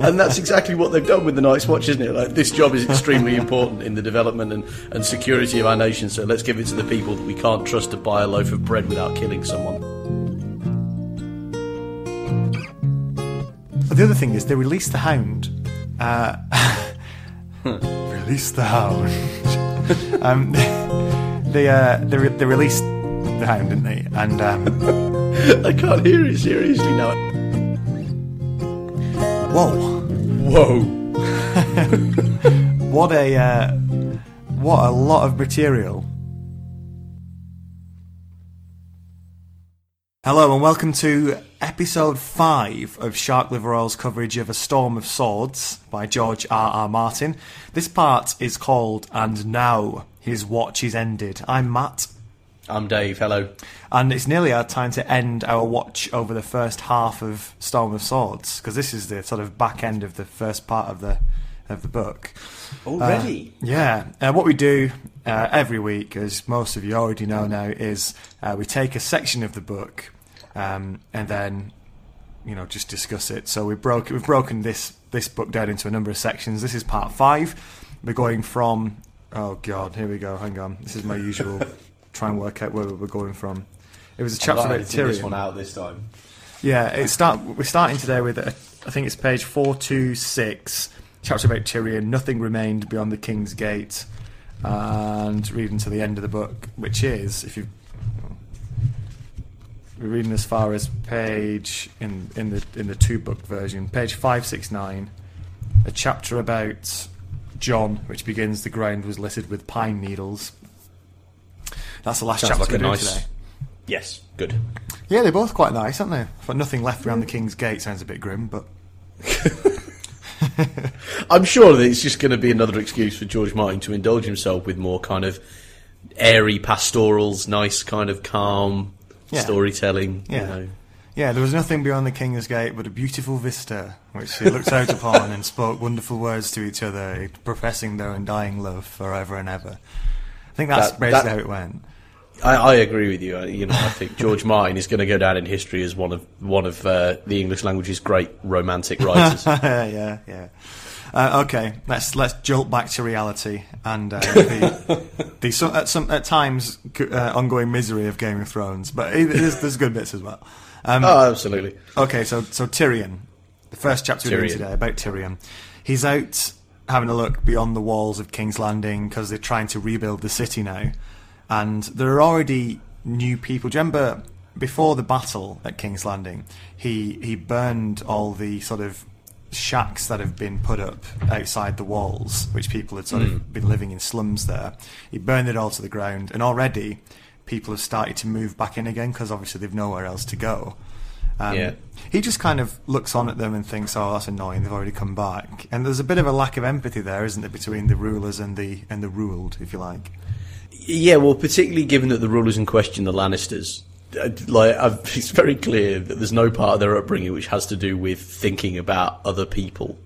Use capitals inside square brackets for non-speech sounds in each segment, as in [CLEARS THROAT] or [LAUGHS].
and that's exactly what they've done with the Night's Watch, isn't it? Like this job is extremely important in the development and, and security of our nation. So let's give it to the people that we can't trust to buy a loaf of bread without killing someone. The other thing is they released the Hound. Uh, [LAUGHS] release the Hound. [LAUGHS] um, they uh, they, re- they released the Hound, didn't they? And um, [LAUGHS] I can't hear it seriously now. Whoa, Whoa. [LAUGHS] what a uh, what a lot of material. Hello and welcome to episode 5 of Shark Liver Oil's coverage of A Storm of Swords by George R. R. Martin. This part is called And Now His Watch is Ended. I'm Matt, I'm Dave. Hello. and it's nearly our time to end our watch over the first half of Storm of Swords, because this is the sort of back end of the first part of the of the book. Already? Yeah, uh, what we do uh, every week, as most of you already know now, is uh, we take a section of the book um, and then you know just discuss it. So we broke we've broken this this book down into a number of sections. This is part five. We're going from oh god, here we go. Hang on, this is my usual. [LAUGHS] try and work out where we're going from. It was a chapter about editing this one out this time. Yeah, it start. We're starting today with uh, I think it's page four two six. Chapter about Tyrion. Nothing remained beyond the King's Gate, and reading to the end of the book, which is if you we're reading as far as page in in the in the two book version, page five six nine, a chapter about Jon, which begins the ground was littered with pine needles. That's the last Sounds chapter like we're a doing nice- today. Yes, good. Yeah, they're both quite nice, aren't they? But nothing left around the hmm. King's Gate sounds a bit grim, but [LAUGHS] I'm sure that it's just going to be another excuse for George Martin to indulge himself with more kind of airy pastorals, nice kind of calm Yeah. storytelling. Yeah. You know. yeah, there was nothing beyond the King's Gate but a beautiful vista, which they looked out upon and spoke wonderful words to each other, professing their undying love forever and ever. I think that's That- basically that- how it went. I, I agree with you. I, you know, I think George [LAUGHS] Martin is going to go down in history as one of one of uh, the English language's great romantic writers. [LAUGHS] yeah, yeah. Uh, okay, let's let's jolt back to reality and uh, the, [LAUGHS] the so, at some at times uh, ongoing misery of Game of Thrones, but it, there's good bits as well. Um, oh, absolutely. Okay, so so Tyrion, the first chapter we're doing today about Tyrion. He's out having a look beyond the walls of King's Landing because they're trying to rebuild the city now, and there are already new people. Do you remember before the battle at King's Landing, he he burned all the sort of shacks that have been put up outside the walls, which people had sort of hmm. been living in slums there. He burned it all to the ground, and already people have started to move back in again because obviously they've nowhere else to go. Um, Yeah. He just kind of looks on at them and thinks, "Oh, that's annoying. They've already come back." And there's a bit of a lack of empathy there, isn't there, between the rulers and the and the ruled, if you like. Yeah, well, particularly given that the rulers in question, the Lannisters, uh, like I've, [LAUGHS] it's very clear that there's no part of their upbringing which has to do with thinking about other people.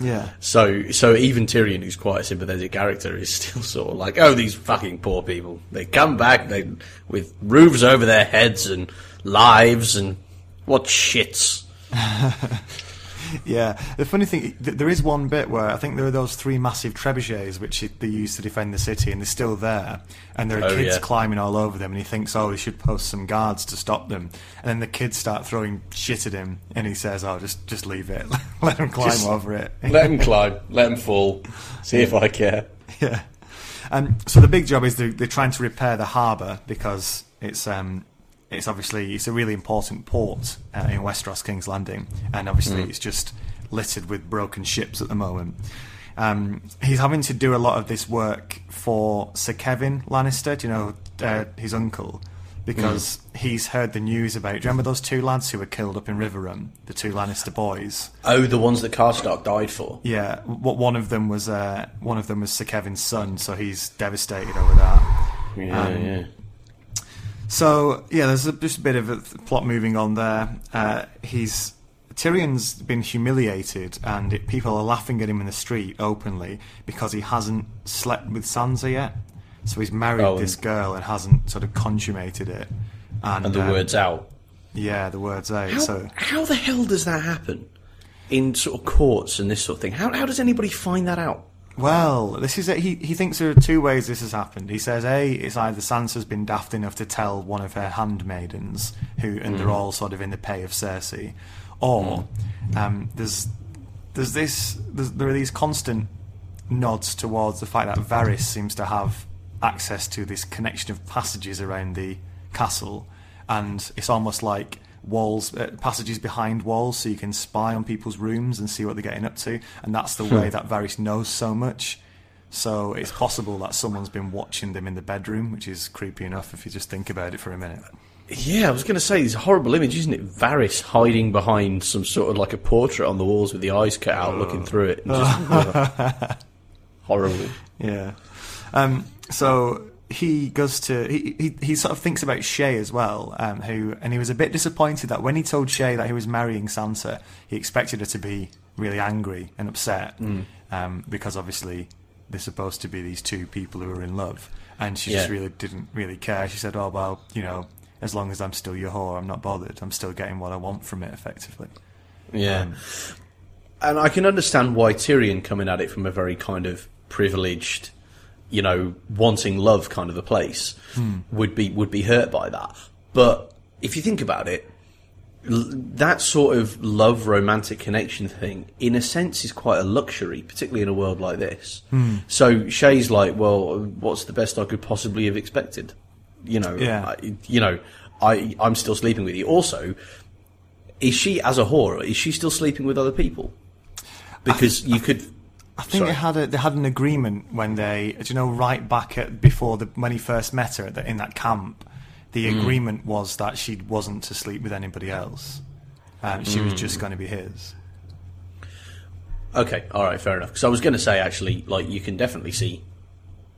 Yeah, So, so even Tyrion, who's quite a sympathetic character, is still [LAUGHS] sort of like, oh, these fucking poor people. They come back they with roofs over their heads and lives and what shits. [LAUGHS] yeah. The funny thing, there is one bit where I think there are those three massive trebuchets which they use to defend the city, and they're still there, and there are Oh, kids yeah. climbing all over them, and he thinks, "Oh, he should post some guards to stop them." And then the kids start throwing shit at him, and he says, "Oh, just just leave it, [LAUGHS] let them climb Just over it." Let them [LAUGHS] climb, let them fall, see if I care. Yeah. Um, so the big job is they're, they're trying to repair the harbour because it's um, it's obviously it's a really important port uh, in Westeros, King's Landing, and obviously it's just littered with broken ships at the moment. Um, he's having to do a lot of this work for Sir Kevan Lannister, do you know, uh, his uncle, because he's heard the news about. Do you remember those two lads who were killed up in Riverrun, the two Lannister boys? Oh, the ones that Karstark died for. Yeah, what one of them was uh, one of them was Sir Kevan's son, so he's devastated over that. Yeah, Um, yeah. So yeah, there's a, just a bit of a plot moving on there. Uh, he's Tyrion's been humiliated, and it, people are laughing at him in the street openly because he hasn't slept with Sansa yet. So he's married Oh, this girl and hasn't sort of consummated it. And, And the um, word's out. yeah, the words out. How, So how the hell does that happen? in sort of courts and this sort of thing. How how does anybody find that out? Well, this is it. He he thinks there are two ways this has happened. He says a it's either Sansa's been daft enough to tell one of her handmaidens who, and they're all sort of in the pay of Cersei, or um, there's there's this there's, there are these constant nods towards the fact that Varys seems to have access to this connection of passages around the castle, and it's almost like walls, uh, passages behind walls, so you can spy on people's rooms and see what they're getting up to, and that's the way that Varys knows so much. So it's possible that someone's been watching them in the bedroom, which is creepy enough if you just think about it for a minute. Yeah, I was going to say, it's a horrible image, isn't it? Varys hiding behind some sort of like a portrait on the walls with the eyes cut out, looking through it. And just, [LAUGHS] horrible. Yeah. Um, so he goes to he, he he sort of thinks about Shae as well, um, who and he was a bit disappointed that when he told Shae that he was marrying Sansa, he expected her to be really angry and upset um, because obviously they're supposed to be these two people who are in love, and she just really didn't really care. She said, "Oh well, you know." As long as I'm still your whore, I'm not bothered. I'm still getting what I want from it, effectively. Yeah. and I can understand why Tyrion coming at it from a very kind of privileged, you know, wanting love kind of a place would be would be hurt by that. But if you think about it, l- that sort of love romantic connection thing, in a sense, is quite a luxury, particularly in a world like this. So Shae's like, well, what's the best I could possibly have expected? You know, Yeah. I, you know, I I'm still sleeping with you. Also, is she as a whore? Is she still sleeping with other people? Because you could. I think Sorry. they had a, they had an agreement when they, do you know, right back at before the when he first met her the, in that camp, the Mm. agreement was that she wasn't to sleep with anybody else. Um, she was Mm. just going to be his. Okay, all right, fair enough. Because I was going to say actually, like you can definitely see,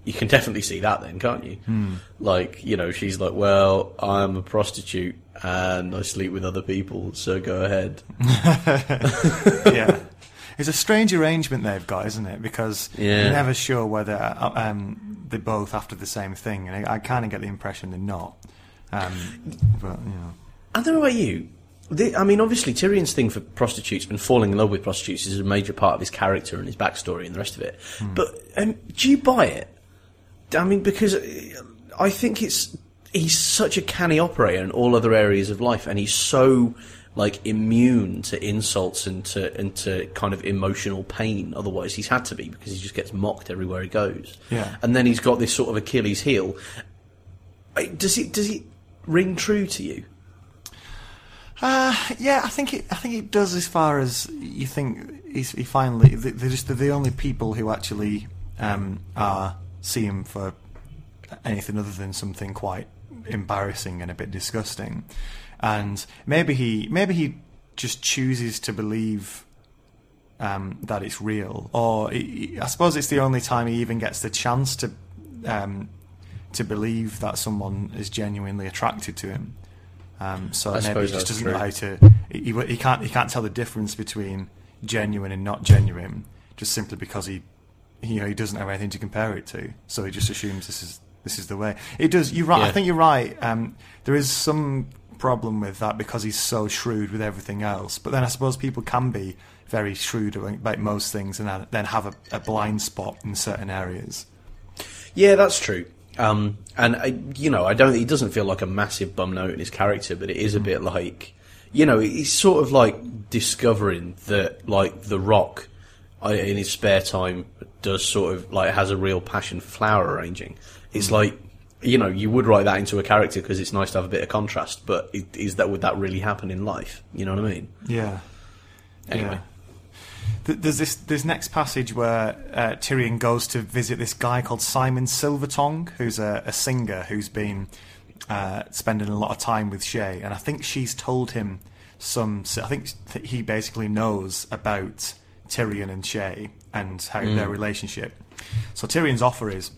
you can [LAUGHS] definitely see that then, can't you? Like you know, she's like, well, I'm a prostitute and I sleep with other people, so go ahead. [LAUGHS] yeah. It's a strange arrangement they've got, isn't it? Because Yeah. you're never sure whether uh, um, they're both after the same thing, and I, I kind of get the impression they're not. Um, but you know, I don't know about you. The, I mean, obviously, Tyrion's thing for prostitutes and falling in love with prostitutes is a major part of his character and his backstory and the rest of it. But um, do you buy it? I mean, because uh, I think it's he's such a canny operator in all other areas of life, and he's so like immune to insults and to and to kind of emotional pain. Otherwise, he's had to be because he just gets mocked everywhere he goes. Yeah. and then he's got this sort of Achilles heel. Does it does it ring true to you? Uh, yeah, I think it. I think it does. As far as you think, he's, he finally they- they're just they're the only people who actually um, are see him for anything other than something quite embarrassing and a bit disgusting. And maybe he maybe he just chooses to believe um, that it's real, or he, I suppose it's the only time he even gets the chance to um, to believe that someone is genuinely attracted to him. Um, so I maybe he just doesn't true. know how to. He, he, he can't he can't tell the difference between genuine and not genuine, just simply because he, you know, he doesn't have anything to compare it to. So he just assumes this is this is the way. It does. You're right. I think you're right. Um, there is some problem with that because he's so shrewd with everything else. But then I suppose people can be very shrewd about most things and then- have a, a blind spot in certain areas. Yeah, that's true. Um, and I, you know, I don't. He doesn't feel like a massive bum note in his character, but it is a bit like, you know, he's sort of like discovering that, like, The Rock, uh, in his spare time, does sort of like has a real passion for flower arranging. It's like, you know, you would write that into a character because it's nice to have a bit of contrast. But is that would that really happen in life? You know what I mean? Yeah. Anyway. Yeah. There's this this next passage where uh, Tyrion goes to visit this guy called Simon Silvertongue, who's a, a singer who's been uh, spending a lot of time with Shae, and I think she's told him some. I think that he basically knows about Tyrion and Shae and how their relationship. So Tyrion's offer is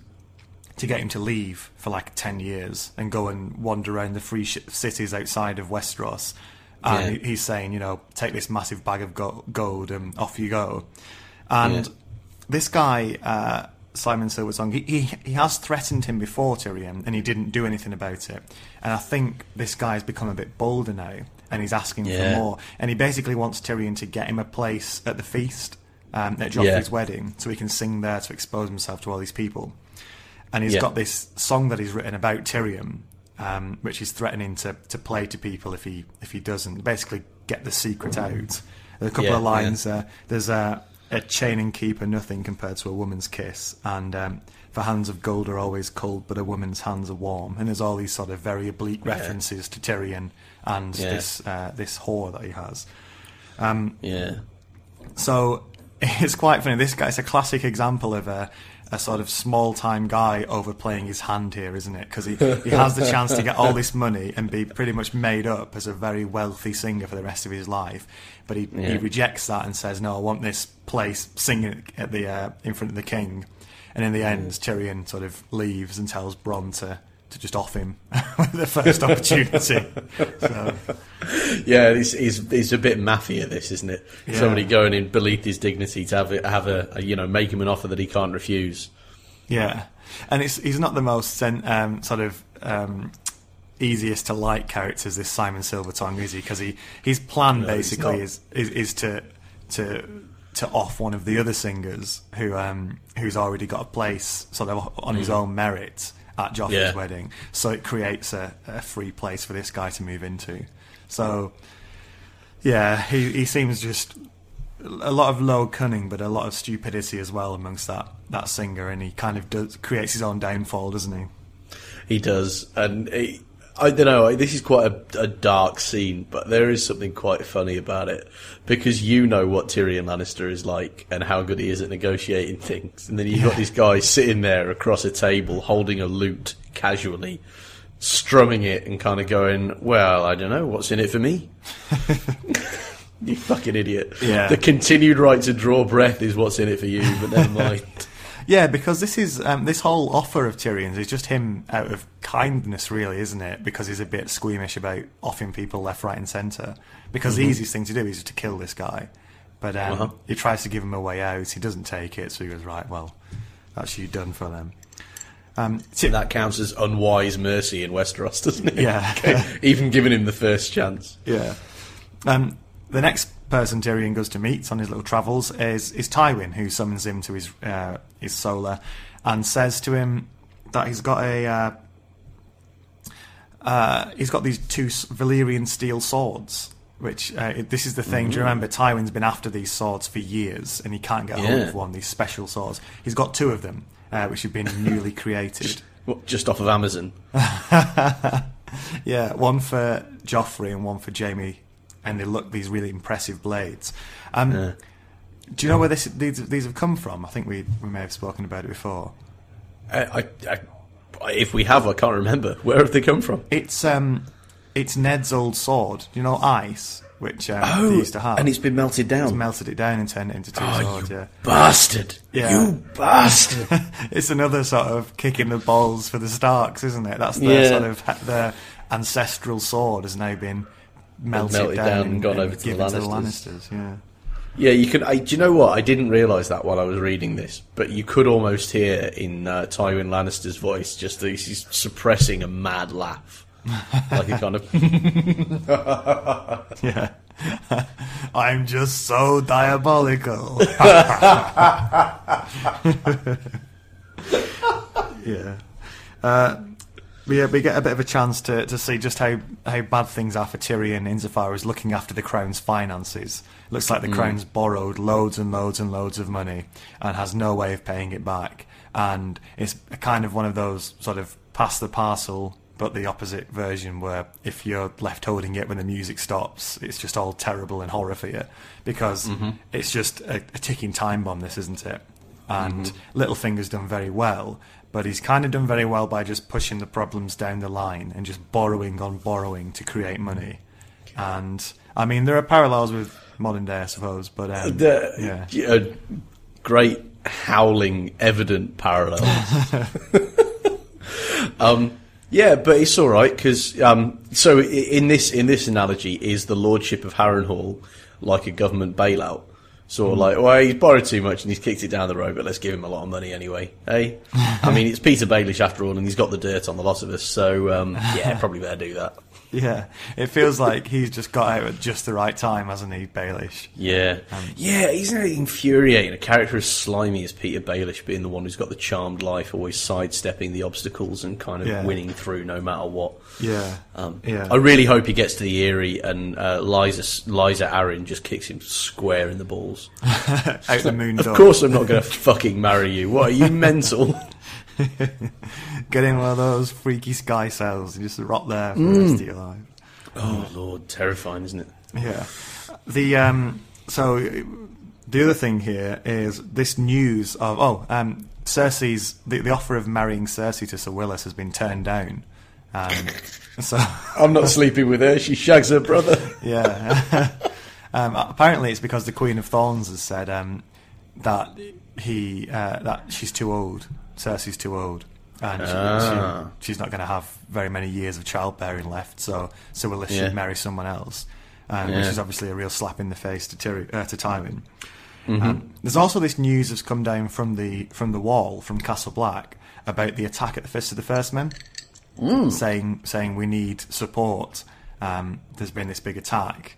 to get him to leave for like 10 years and go and wander around the free sh- cities outside of Westeros. And Yeah. he's saying, you know, take this massive bag of go- gold and off you go. And Yeah. this guy, uh, Simon Silvertongue, he, he, he has threatened him before, Tyrion, and he didn't do anything about it. And I think this guy's become a bit bolder now. and he's asking Yeah. for more. And he basically wants Tyrion to get him a place at the feast um, at Joffrey's Yeah. wedding, so he can sing there to expose himself to all these people. And he's Yeah. got this song that he's written about Tyrion, um, which he's threatening to, to play to people if he if he doesn't. Basically, get the secret out. There's a couple Yeah, of lines. Uh, there's a, a chain and keep are nothing compared to a woman's kiss, and um, for hands of gold are always cold, but a woman's hands are warm. And there's all these sort of very oblique references to Tyrion and Yeah. this uh, this whore that he has. Yeah. So [LAUGHS] it's quite funny. This guy's a classic example of a, a sort of small time guy overplaying his hand here, isn't it? Because he, he has the chance to get all this money and be pretty much made up as a very wealthy singer for the rest of his life. But he, he rejects that and says, "No, I want this place singing at the uh, in front of the king." And in the end, Tyrion sort of leaves and tells Bronn to. To just off him [LAUGHS] the first opportunity. so, Yeah, it's, it's, it's a bit mafia, this, isn't it? Yeah. Somebody going in beneath his dignity to have a, have a, a, you know, make him an offer that he can't refuse. Yeah, and it's he's not the most um, sort of um, easiest to like characters. This Simon Silvertongue is he? Because he his plan No, basically is, is is to to to off one of the other singers who um, who's already got a place sort of on his own merit at Joffrey's. Yeah. wedding. So it creates a, a free place for this guy to move into. So yeah, he he seems just a lot of low cunning, but a lot of stupidity as well amongst that that singer, and he kind of does creates his own downfall, doesn't he? He does, and he, I don't know. This is quite a, a dark scene, but there is something quite funny about it because you know what Tyrion Lannister is like and how good he is at negotiating things, and then you've got this guy sitting there across a table holding a lute casually, strumming it and kind of going, "Well, I don't know what's in it for me." [LAUGHS] you fucking idiot! Yeah. the continued right to draw breath is what's in it for you, but never mind. [LAUGHS] Yeah, because this is um, this whole offer of Tyrion's is just him out of kindness, really, isn't it? Because he's a bit squeamish about offing people left, right, and centre. Because the easiest thing to do is to kill this guy, but um, Uh-huh. he tries to give him a way out. He doesn't take it, so he goes right. Well, that's you done for them. Um, that counts as unwise mercy in Westeros, doesn't it? Yeah. [LAUGHS] Okay, Even giving him the first chance. Yeah. Um, the next person Tyrion goes to meet on his little travels is is Tywin, who summons him to his uh, his solar and says to him that he's got a uh, uh, he's got these two Valyrian steel swords. Which uh, it- this is the thing. Do you remember Tywin's been after these swords for years, and he can't get hold of one. These special swords. He's got two of them, uh, which have been newly [LAUGHS] created. What, just off of Amazon. [LAUGHS] Yeah, one for Joffrey and one for Jaime, and they look these really impressive blades. Um, Yeah. Do you know where this, these these have come from? I think we we may have spoken about it before. I, I, I, if we have, I can't remember. Where have they come from? It's um, it's Ned's old sword. You know ice, which um, they used to have? Oh, and it's been melted He's down. melted it down and turned it into two Oh, swords. you Yeah, bastard! Yeah. You bastard! [LAUGHS] it's another sort of kicking the balls for the Starks, isn't it? That's their Yeah. sort of their ancestral sword has now been melted, melted down, down and gone over to the given Lannisters. Yeah. Yeah, you can. I, do you know what? I didn't realise that while I was reading this, but you could almost hear in uh, Tywin Lannister's voice just that he's suppressing a mad laugh, like a kind of. [LAUGHS] Yeah. [LAUGHS] I'm just so diabolical. [LAUGHS] yeah. Uh, yeah, we get a bit of a chance to, to see just how, how bad things are for Tyrion insofar as looking after the crown's finances. Looks like the mm. crown's borrowed loads and loads and loads of money and has no way of paying it back. And it's a kind of one of those sort of pass the parcel, but the opposite version where if you're left holding it when the music stops, it's just all terrible and horror for you because mm-hmm. it's just a, a ticking time bomb, this, isn't it? and mm-hmm. Littlefinger's done very well, but he's kind of done very well by just pushing the problems down the line and just borrowing on borrowing to create money. And I mean, there are parallels with modern day, I suppose, but um, the, yeah, a great howling evident parallel. [LAUGHS] um, yeah, but it's all right because um, so in this in this analogy, is the lordship of Harrenhal like a government bailout? Sort of like, well, he's borrowed too much and he's kicked it down the road, but let's give him a lot of money anyway. Hey, [LAUGHS] I mean, it's Petyr Baelish after all, and he's got the dirt on the lot of us, so um, [LAUGHS] yeah, probably better do that. [LAUGHS] Yeah, it feels like he's just got out at just the right time, hasn't he, Baelish? Yeah, yeah. Isn't it infuriating? A character as slimy as Petyr Baelish being the one who's got the charmed life, always sidestepping the obstacles and kind of Yeah. winning through no matter what. Yeah, Um, yeah. I really hope he gets to the Eyrie and uh, Lysa Lysa Arryn just kicks him square in the balls. [LAUGHS] out the moon Of course, I'm not going to fucking marry you. What are you [LAUGHS] mental? [LAUGHS] Get in one of those freaky sky cells and just rot there for the rest of your life. oh lord, terrifying, isn't it? Yeah. The um. So the other thing here is this news of oh um Cersei's the, the offer of marrying Cersei to Sir Willas has been turned down. Um, [LAUGHS] so [LAUGHS] I'm not sleeping with her. She shags her brother. yeah. um, apparently, it's because the Queen of Thorns has said um, that he uh, that she's too old. Cersei's too old, and she, Ah. she, she's not going to have very many years of childbearing left. So, Willas Yeah. should marry someone else, um, which is obviously a real slap in the face to Tyri- uh, to Tywin. Mm-hmm. Um, there's also this news that's come down from the from the wall from Castle Black about the attack at the Fist of the First Men Mm. saying saying we need support. Um, there's been this big attack,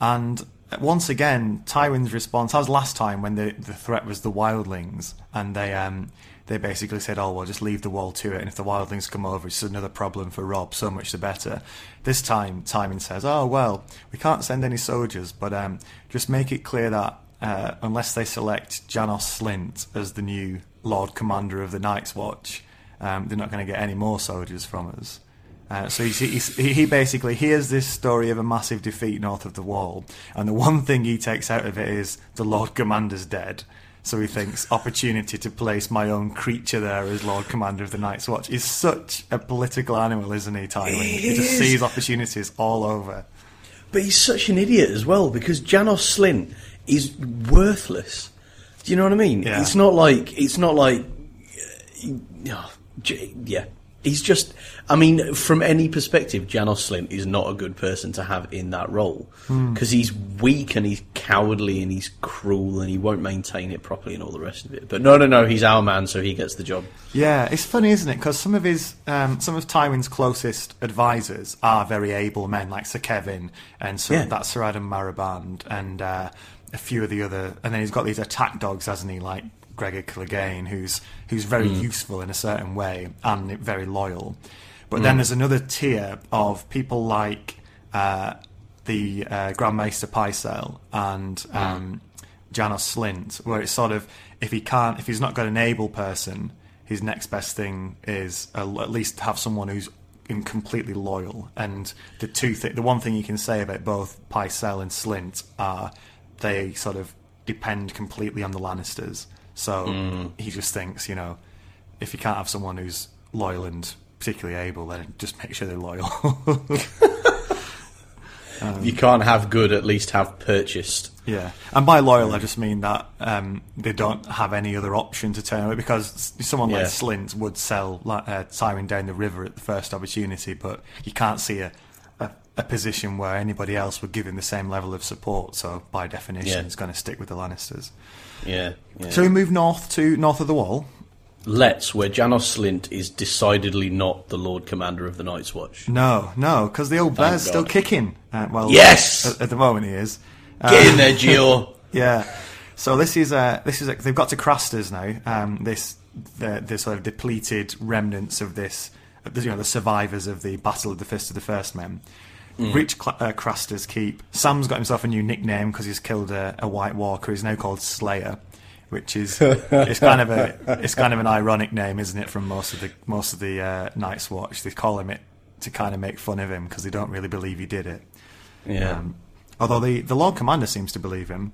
and once again, Tywin's response, as last time when the the threat was the wildlings, and they um they basically said, "Oh, well, just leave the wall to it, and if the wildlings come over, it's another problem for Robb. So much the better." This time, Tywin says, "Oh, well, we can't send any soldiers, but um, just make it clear that." Uh, unless they select Janos Slynt as the new Lord Commander of the Night's Watch, um, they're not going to get any more soldiers from us. Uh, so he's, he's, he he basically hears this story of a massive defeat north of the wall, and the one thing he takes out of it is the Lord Commander's dead. So he thinks opportunity to place my own creature there as Lord Commander of the Night's Watch is such a political animal, isn't he, Tywin? He just is. sees opportunities all over. But he's such an idiot as well because Janos Slynt is worthless. Do you know what I mean? Yeah. It's not like it's not like uh, oh, yeah. He's just. I mean, from any perspective, Janos Slynt is not a good person to have in that role because he's weak and he's cowardly and he's cruel and he won't maintain it properly and all the rest of it. But no, no, no, he's our man, so he gets the job. Yeah, it's funny, isn't it? Because some of his, um, some of Tywin's closest advisors are very able men, like Sir Kevan and Sir, Yeah. that Sir Addam Marbrand and uh, a few of the other. And then he's got these attack dogs, hasn't he? Like Gregor Clegane, who's who's very useful in a certain way and very loyal. But then there's another tier of people like uh, the uh, Grand Maester Pycelle and um, Janos Slynt, where it's sort of if he can't, if he's not got an able person, his next best thing is uh, at least have someone who's in- completely loyal. And the two, th- the one thing you can say about both Pycelle and Slynt are they sort of depend completely on the Lannisters. So he just thinks, you know, if you can't have someone who's loyal and particularly able, then just make sure they're loyal. If [LAUGHS] you can't have good, at least have purchased. Yeah, and by loyal, I just mean that um, they don't have any other option to turn away because someone like Yeah. Slynt would sell uh, Tywin down the river at the first opportunity, but you can't see a, a, a position where anybody else would give him the same level of support. So by definition, Yeah. it's going to stick with the Lannisters. Yeah. yeah. So we move north to north of the Wall. Let's, where Janos Slynt is decidedly not the Lord Commander of the Night's Watch. No, no, because the old Thank bear's still kicking. Uh, well, Yes! at, at the moment he is. Uh, Get in there, Gio. [LAUGHS] Yeah. So this is uh, this is they've got to Craster's now. Um, this the the sort of depleted remnants of this, you know, the survivors of the Battle of the Fist of the First Men. Reach Cl- uh, Craster's Keep. Sam's got himself a new nickname because he's killed a, a White Walker. He's now called Slayer, which is [LAUGHS] it's kind of a it's kind of an ironic name, isn't it? From most of the most of the uh, Night's Watch, they call him it to kind of make fun of him because they don't really believe he did it. Yeah. Um, although the the Lord Commander seems to believe him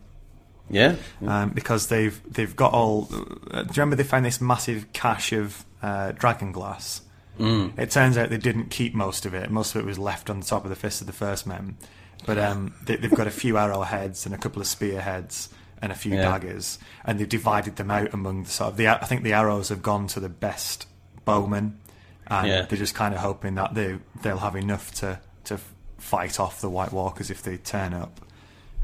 yeah. um, because they've they've got all. Uh, do you remember they found this massive cache of uh, dragon glass? Mm. It turns out they didn't keep most of it. Most of it was left on the top of the fist of the first men. But um, they, they've got a few arrowheads and a couple of spearheads and a few Yeah. daggers, and they've divided them out among the sort of the. I think the arrows have gone to the best bowmen, and Yeah. they're just kind of hoping that they they'll have enough to to fight off the White Walkers if they turn up.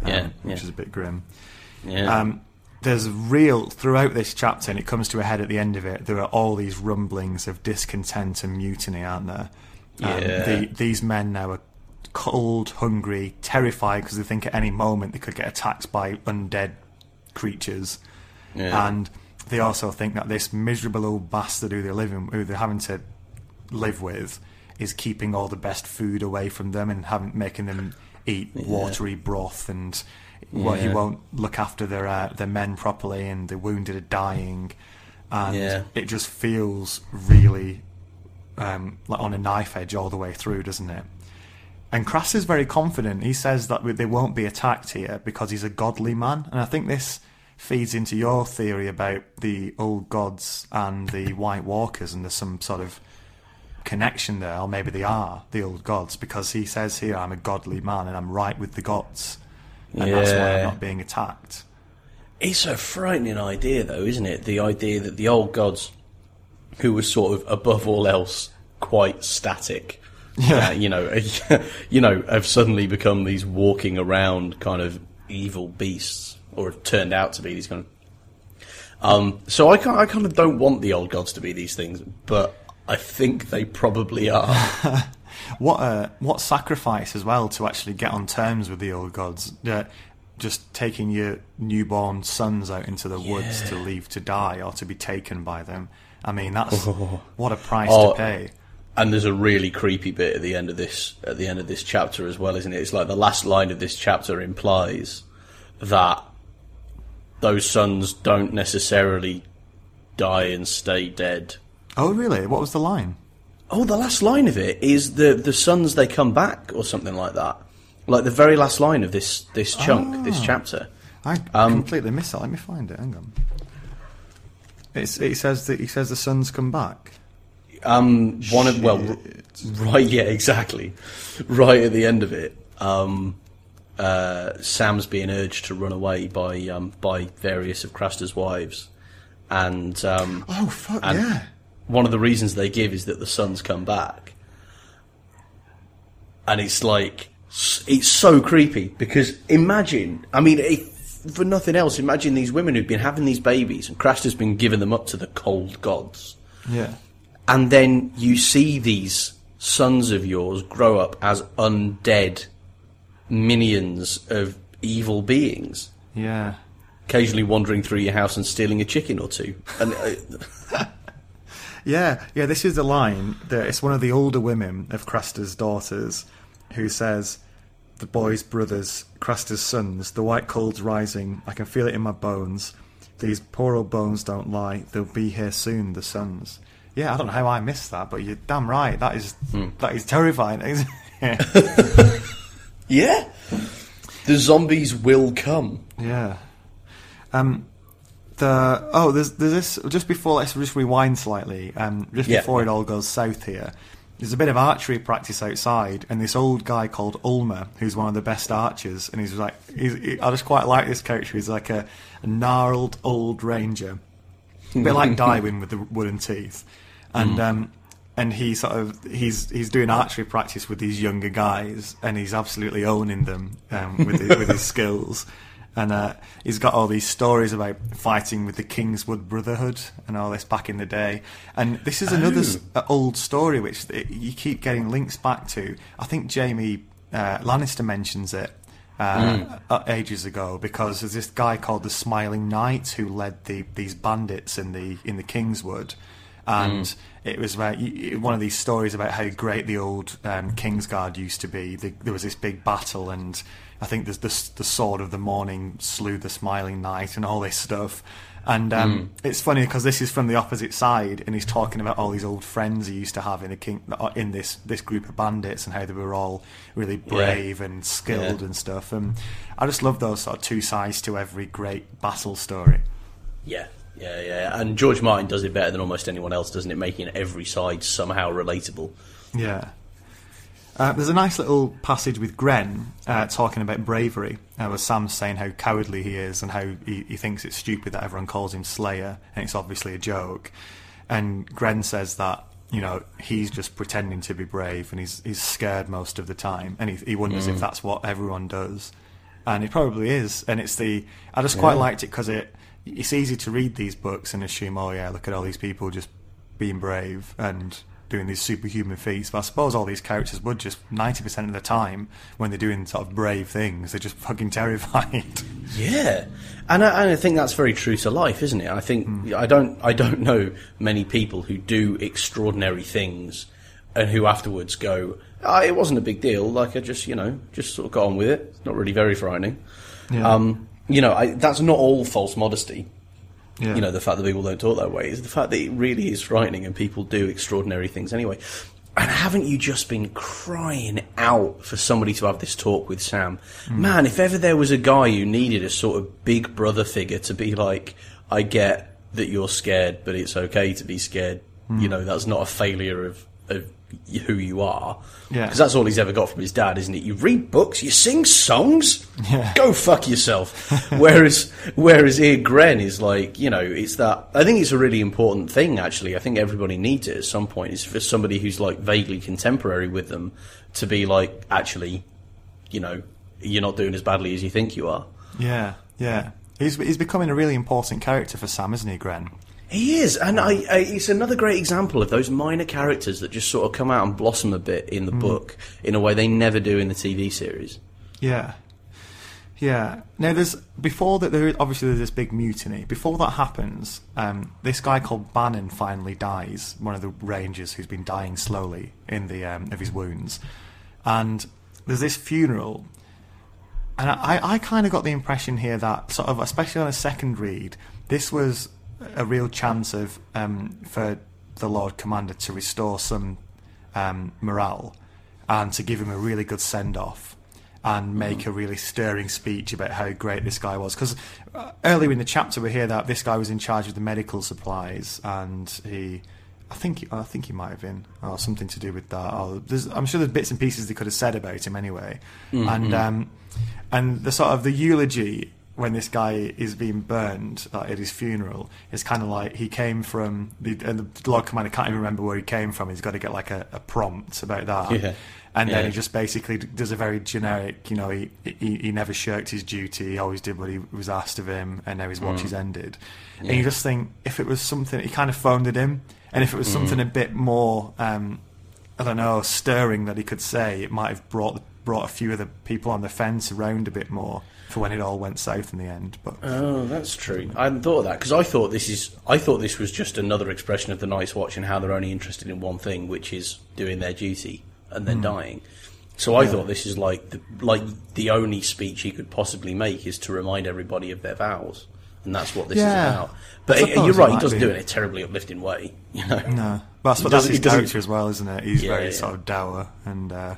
Um, Yeah, which is a bit grim. Yeah. Um, there's real throughout this chapter, and it comes to a head at the end of it. There are all these rumblings of discontent and mutiny, aren't there? Um, Yeah. the, these men now are cold, hungry, terrified because they think at any moment they could get attacked by undead creatures, Yeah. and they also think that this miserable old bastard who they're living, who they're having to live with, is keeping all the best food away from them and having making them eat watery broth and. Well, he won't look after their uh, their men properly, and the wounded are dying, and Yeah. it just feels really um, like on a knife edge all the way through, doesn't it? And Crass is very confident. He says that they won't be attacked here because he's a godly man, and I think this feeds into your theory about the old gods and the White Walkers, and there's some sort of connection there, or maybe they are the old gods, because he says here, "I'm a godly man and I'm right with the gods, and that's why I'm Yeah. not being attacked." It's a frightening idea, though, isn't it? The idea that the old gods, who were sort of above all else quite static, Yeah. uh, you know, [LAUGHS] you know, have suddenly become these walking around kind of evil beasts, or have turned out to be these kind of. Um, so I kind, I kind of don't want the old gods to be these things, but I think they probably are. [LAUGHS] What a what sacrifice as well to actually get on terms with the old gods. Uh, just taking your newborn sons out into the woods to leave to die or to be taken by them. I mean, that's [LAUGHS] what a price Oh. to pay. And there's a really creepy bit at the end of this at the end of this chapter as well, isn't it? It's like the last line of this chapter implies that those sons don't necessarily die and stay dead. Oh, really? What was the line? Oh, the last line of it is the the sons they come back or something like that. Like the very last line of this this chunk, this chapter. I Um, completely missed that. Let me find it. Hang on. It's, it says that he says the sons come back. Um, one of well, right, yeah, exactly. Right at the end of it, um, uh, Sam's being urged to run away by um, by various of Craster's wives, and um, Oh fuck and yeah! One of the reasons they give is that the sons come back, and it's like it's so creepy because imagine, I mean, if, for nothing else, imagine these women who've been having these babies, and Craster's been giving them up to the cold gods Yeah, and then you see these sons of yours grow up as undead minions of evil beings, yeah. occasionally wandering through your house and stealing a chicken or two. And uh, [LAUGHS] Yeah, yeah, this is the line that it's one of the older women of Craster's daughters who says, The boy's brothers, Craster's sons, the white cold's rising, I can feel it in my bones. These poor old bones don't lie, they'll be here soon, the sons. Yeah, I don't know how I missed that, but you're damn right. That is that is terrifying. [LAUGHS] yeah, the zombies will come. yeah. Um, the oh, there's there's this just before let's just rewind slightly. Um, just Yeah. before it all goes south here, there's a bit of archery practice outside, and this old guy called Ulmer, who's one of the best archers, and he's like, he's, he, I just quite like this character. He's like a, a gnarled old ranger, a bit like [LAUGHS] Dywen with the wooden teeth, and um, and he sort of he's he's doing archery practice with these younger guys, and he's absolutely owning them um, with his, with his [LAUGHS] skills. And uh, he's got all these stories about fighting with the Kingswood Brotherhood and all this back in the day. And this is another uh, old story which you keep getting links back to. I think Jaime uh, Lannister mentions it uh, uh, ages ago because there's this guy called the Smiling Knight who led the these bandits in the in the Kingswood, and it was about one of these stories about how great the old um, Kingsguard used to be. The, there was this big battle, and I think there's the, the sword of the morning slew the Smiling Knight, and all this stuff. And um, it's funny because this is from the opposite side, and he's talking about all these old friends he used to have in a king in this this group of bandits, and how they were all really brave and skilled Yeah. and stuff. And I just love those sort of two sides to every great battle story. Yeah, yeah, yeah. And George Martin does it better than almost anyone else, doesn't it? Making every side somehow relatable. Yeah. Uh, there's a nice little passage with Grenn uh, talking about bravery, uh, where Sam's saying how cowardly he is and how he, he thinks it's stupid that everyone calls him Slayer, and it's obviously a joke. And Grenn says that you know he's just pretending to be brave, and he's he's scared most of the time, and he, he wonders if that's what everyone does, and it probably is. And it's the I just quite Yeah. liked it because it it's easy to read these books and assume, oh yeah, look at all these people just being brave and doing these superhuman feats. But I suppose all these characters would just ninety percent of the time when they're doing sort of brave things, they're just [LAUGHS] fucking terrified. Yeah, and I, and I think that's very true to life, isn't it? I think I don't I don't know many people who do extraordinary things and who afterwards go, oh, "It wasn't a big deal. Like I just you know just sort of got on with it. It's not really very frightening." Yeah. Um, you know, I, that's not all false modesty. Yeah. You know, the fact that people don't talk that way is the fact that it really is frightening and people do extraordinary things anyway. And haven't you just been crying out for somebody to have this talk with Sam? Mm. Man, if ever there was a guy who needed a sort of big brother figure to be like, I get that you're scared, but it's okay to be scared. Mm. You know, that's not a failure of, of who you are. Yeah. Because that's all he's ever got from his dad, isn't it? You read books, you sing songs, Yeah. go fuck yourself. [LAUGHS] whereas, whereas here, Grenn is like, you know, it's that. I think it's a really important thing. Actually, I think everybody needs it at some point. Is for somebody who's like vaguely contemporary with them to be like, actually, you know, you're not doing as badly as you think you are. yeah, yeah. He's he's becoming a really important character for Sam, isn't he, Grenn? He is, and I, I, it's another great example of those minor characters that just sort of come out and blossom a bit in the book in a way they never do in the TV series. Yeah. Yeah. Now, there's before that. There is, obviously there's this big mutiny. Before that happens, um, this guy called Bannen finally dies. One of the rangers who's been dying slowly in the um, of his wounds, and there's this funeral. And I, I kind of got the impression here that sort of, especially on a second read, this was a real chance of um, for the Lord Commander to restore some um, morale and to give him a really good send off and make a really stirring speech about how great this guy was. Because uh, earlier in the chapter we hear that this guy was in charge of the medical supplies and he. I think I think he might have been, or something to do with that. Or there's, I'm sure there's bits and pieces they could have said about him anyway. And um, and the sort of the eulogy when this guy is being burned uh, at his funeral it's kind of like he came from the, and the Lord Commander can't even remember where he came from. He's got to get like a, a prompt about that, Yeah. and then Yeah. he just basically does a very generic. You know, he, he he never shirked his duty. He always did what he was asked of him, and now his watch is ended. And you just think if it was something, he kind of phoned it in, and if it was something a bit more. Um, I don't know, stirring that he could say, it might have brought brought a few of the people on the fence around a bit more for when it all went south in the end. But Oh, that's true. I hadn't thought of that because I thought this is. I thought this was just another expression of the Night's Watch and how they're only interested in one thing, which is doing their duty and then dying. So I thought this is like the like the only speech he could possibly make is to remind everybody of their vows, and that's what this Yeah. is about. But I uh, you're right; he doesn't be. do it in a terribly uplifting way. [LAUGHS] You know. no, but that's, that's his character as well, isn't it? He's Yeah, very sort of dour, and uh,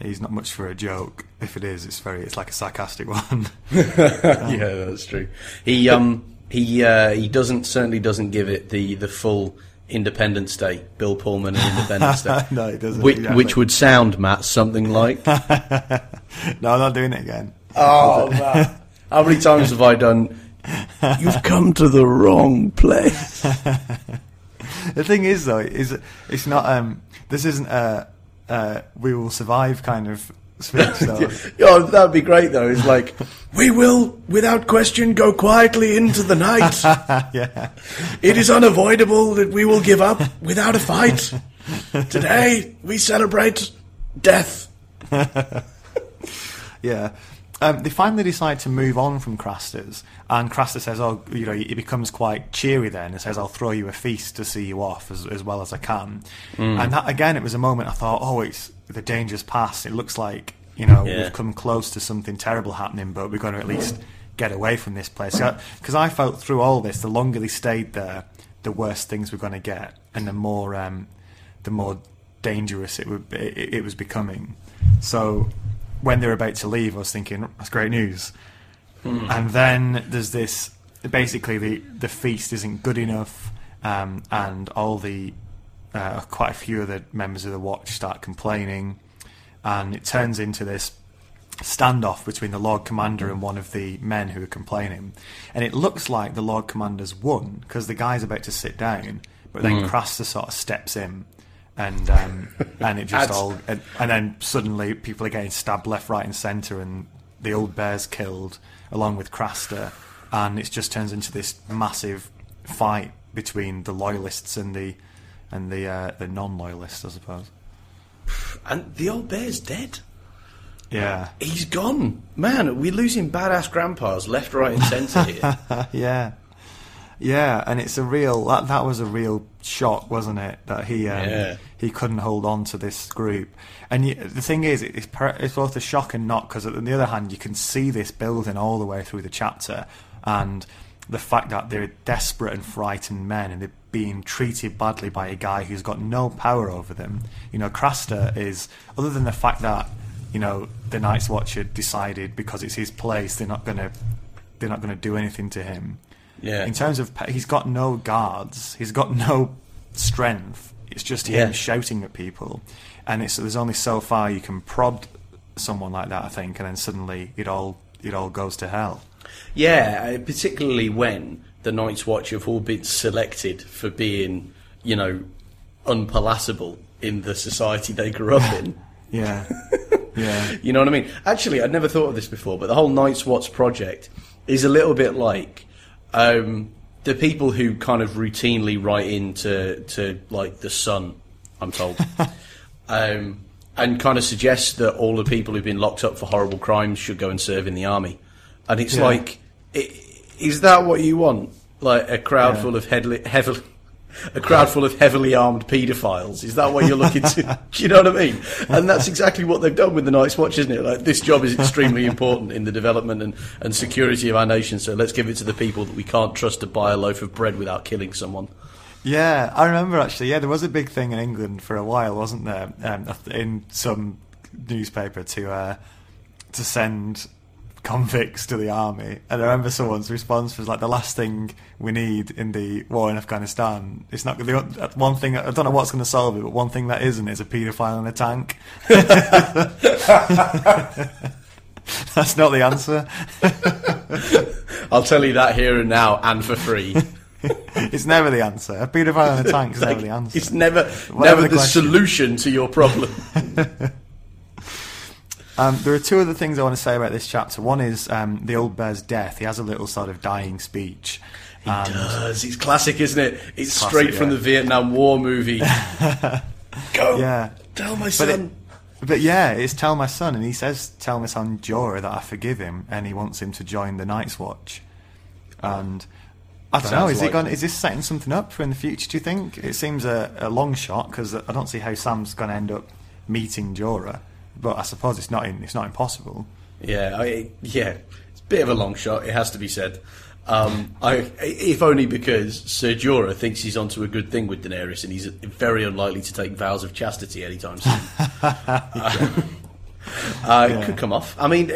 he's not much for a joke. If it is, it's very it's like a sarcastic [LAUGHS] one. [LAUGHS] yeah, that's true. He um he uh, he doesn't certainly doesn't give it the the full Independence Day, Bill Pullman and Independence Day. [LAUGHS] No, he doesn't, Which, exactly. which would sound Matt something like. no, I'm not doing it again. oh man, how many times have I done? You've come to the wrong place. The thing is, though, is it's not. Um, this isn't a, a "we will survive" kind of speech. Though. [LAUGHS] Oh, that'd be great though. It's like we will, without question, go quietly into the night. [LAUGHS] yeah, It is unavoidable that we will give up without a fight. Today we celebrate death. [LAUGHS] yeah. Um, they finally decide to move on from Craster's, and Craster says, "Oh, you know," it becomes quite cheery then. and says, "I'll throw you a feast to see you off as, as well as I can." And that again, it was a moment I thought, "Oh, it's the danger's past. It looks like you know Yeah. we've come close to something terrible happening, but we're going to at least get away from this place." Because I felt through all this, the longer they stayed there, the worse things were going to get, and the more um, the more dangerous it would it, it was becoming. So when they were about to leave, I was thinking that's great news. And then there's this basically the the feast isn't good enough, um, and all the uh, quite a few of the members of the watch start complaining, and it turns into this standoff between the Lord Commander and one of the men who are complaining. And it looks like the Lord Commander's won because the guy's about to sit down, but then Craster sort of steps in. And um, [LAUGHS] and it just all and, and then suddenly people are getting stabbed left, right, and centre, and the old bear's killed along with Craster, and it just turns into this massive fight between the loyalists and the and the uh, the non-loyalists, I suppose. And the old bear's dead. Yeah, He's gone. Man, we're losing badass grandpas left, right, and centre here. [LAUGHS] yeah, yeah, and it's a real that that was a real shock, wasn't it? That he um, Yeah. he couldn't hold on to this group, and you, the thing is, it's per, it's both a shock and not because on the other hand, you can see this building all the way through the chapter, and the fact that they're desperate and frightened men, and they're being treated badly by a guy who's got no power over them. You know, Craster is other than the fact that you know the Night's Watcher decided because it's his place, they're not gonna they're not gonna do anything to him. Yeah. In terms of, he's got no guards. He's got no strength. It's just him Yeah. shouting at people, and it's there's only so far you can prod someone like that, I think, and then suddenly it all it all goes to hell. Yeah, uh, particularly when the Night's Watch have all been selected for being, you know, unpalatable in the society they grew up in. [LAUGHS] Yeah, yeah, [LAUGHS] You know what I mean? Actually, I'd never thought of this before, but the whole Night's Watch project is a little bit like um, the people who kind of routinely write into to like the Sun. I'm told, [LAUGHS] um, and kind of suggest that all the people who've been locked up for horrible crimes should go and serve in the army. And it's Yeah. like, i- is that what you want? Like a crowd Yeah. full of heavily, heavily a crowd full of heavily armed paedophiles. Is that what you're looking to? [LAUGHS] Do you know what I mean? And that's exactly what they've done with the Night's Watch, isn't it? Like this job is extremely [LAUGHS] important in the development and, and security of our nation. So let's give it to the people that we can't trust to buy a loaf of bread without killing someone. yeah. I remember actually. Yeah, there was a big thing in England for a while, wasn't there? Um, in some newspaper to uh, to send convicts to the army. And I remember someone's response was like, "The last thing we need in the war in Afghanistan, it's not the one thing. I don't know what's going to solve it, but one thing that isn't is a paedophile in a tank." [LAUGHS] That's not the answer. I'll tell you that here and now, and for free. [LAUGHS] It's never the answer. A paedophile in a tank is never the answer. It's never, Whatever never the the, solution to your problem. [LAUGHS] Um, there are two other things I want to say about this chapter. One is um, the old bear's death. He has a little sort of dying speech. And Does it's classic, isn't it? It's Classic, straight from yeah. the Vietnam War movie. [LAUGHS] Go, yeah, tell my but son. it, but yeah, it's tell my son, and he says tell my son Jorah that I forgive him, and he wants him to join the Night's Watch. And I don't know, is he like- going? Is this setting something up for in the future? Do you think it seems a, a long shot because I don't see how Sam's going to end up meeting Jorah, but I suppose it's not in, it's not impossible. Yeah, I, yeah, it's a bit of a long shot. It has to be said. Um, I, if only because Ser Jorah thinks he's onto a good thing with Daenerys, and he's very unlikely to take vows of chastity anytime soon. [LAUGHS] [LAUGHS] Uh, It could come off. I mean,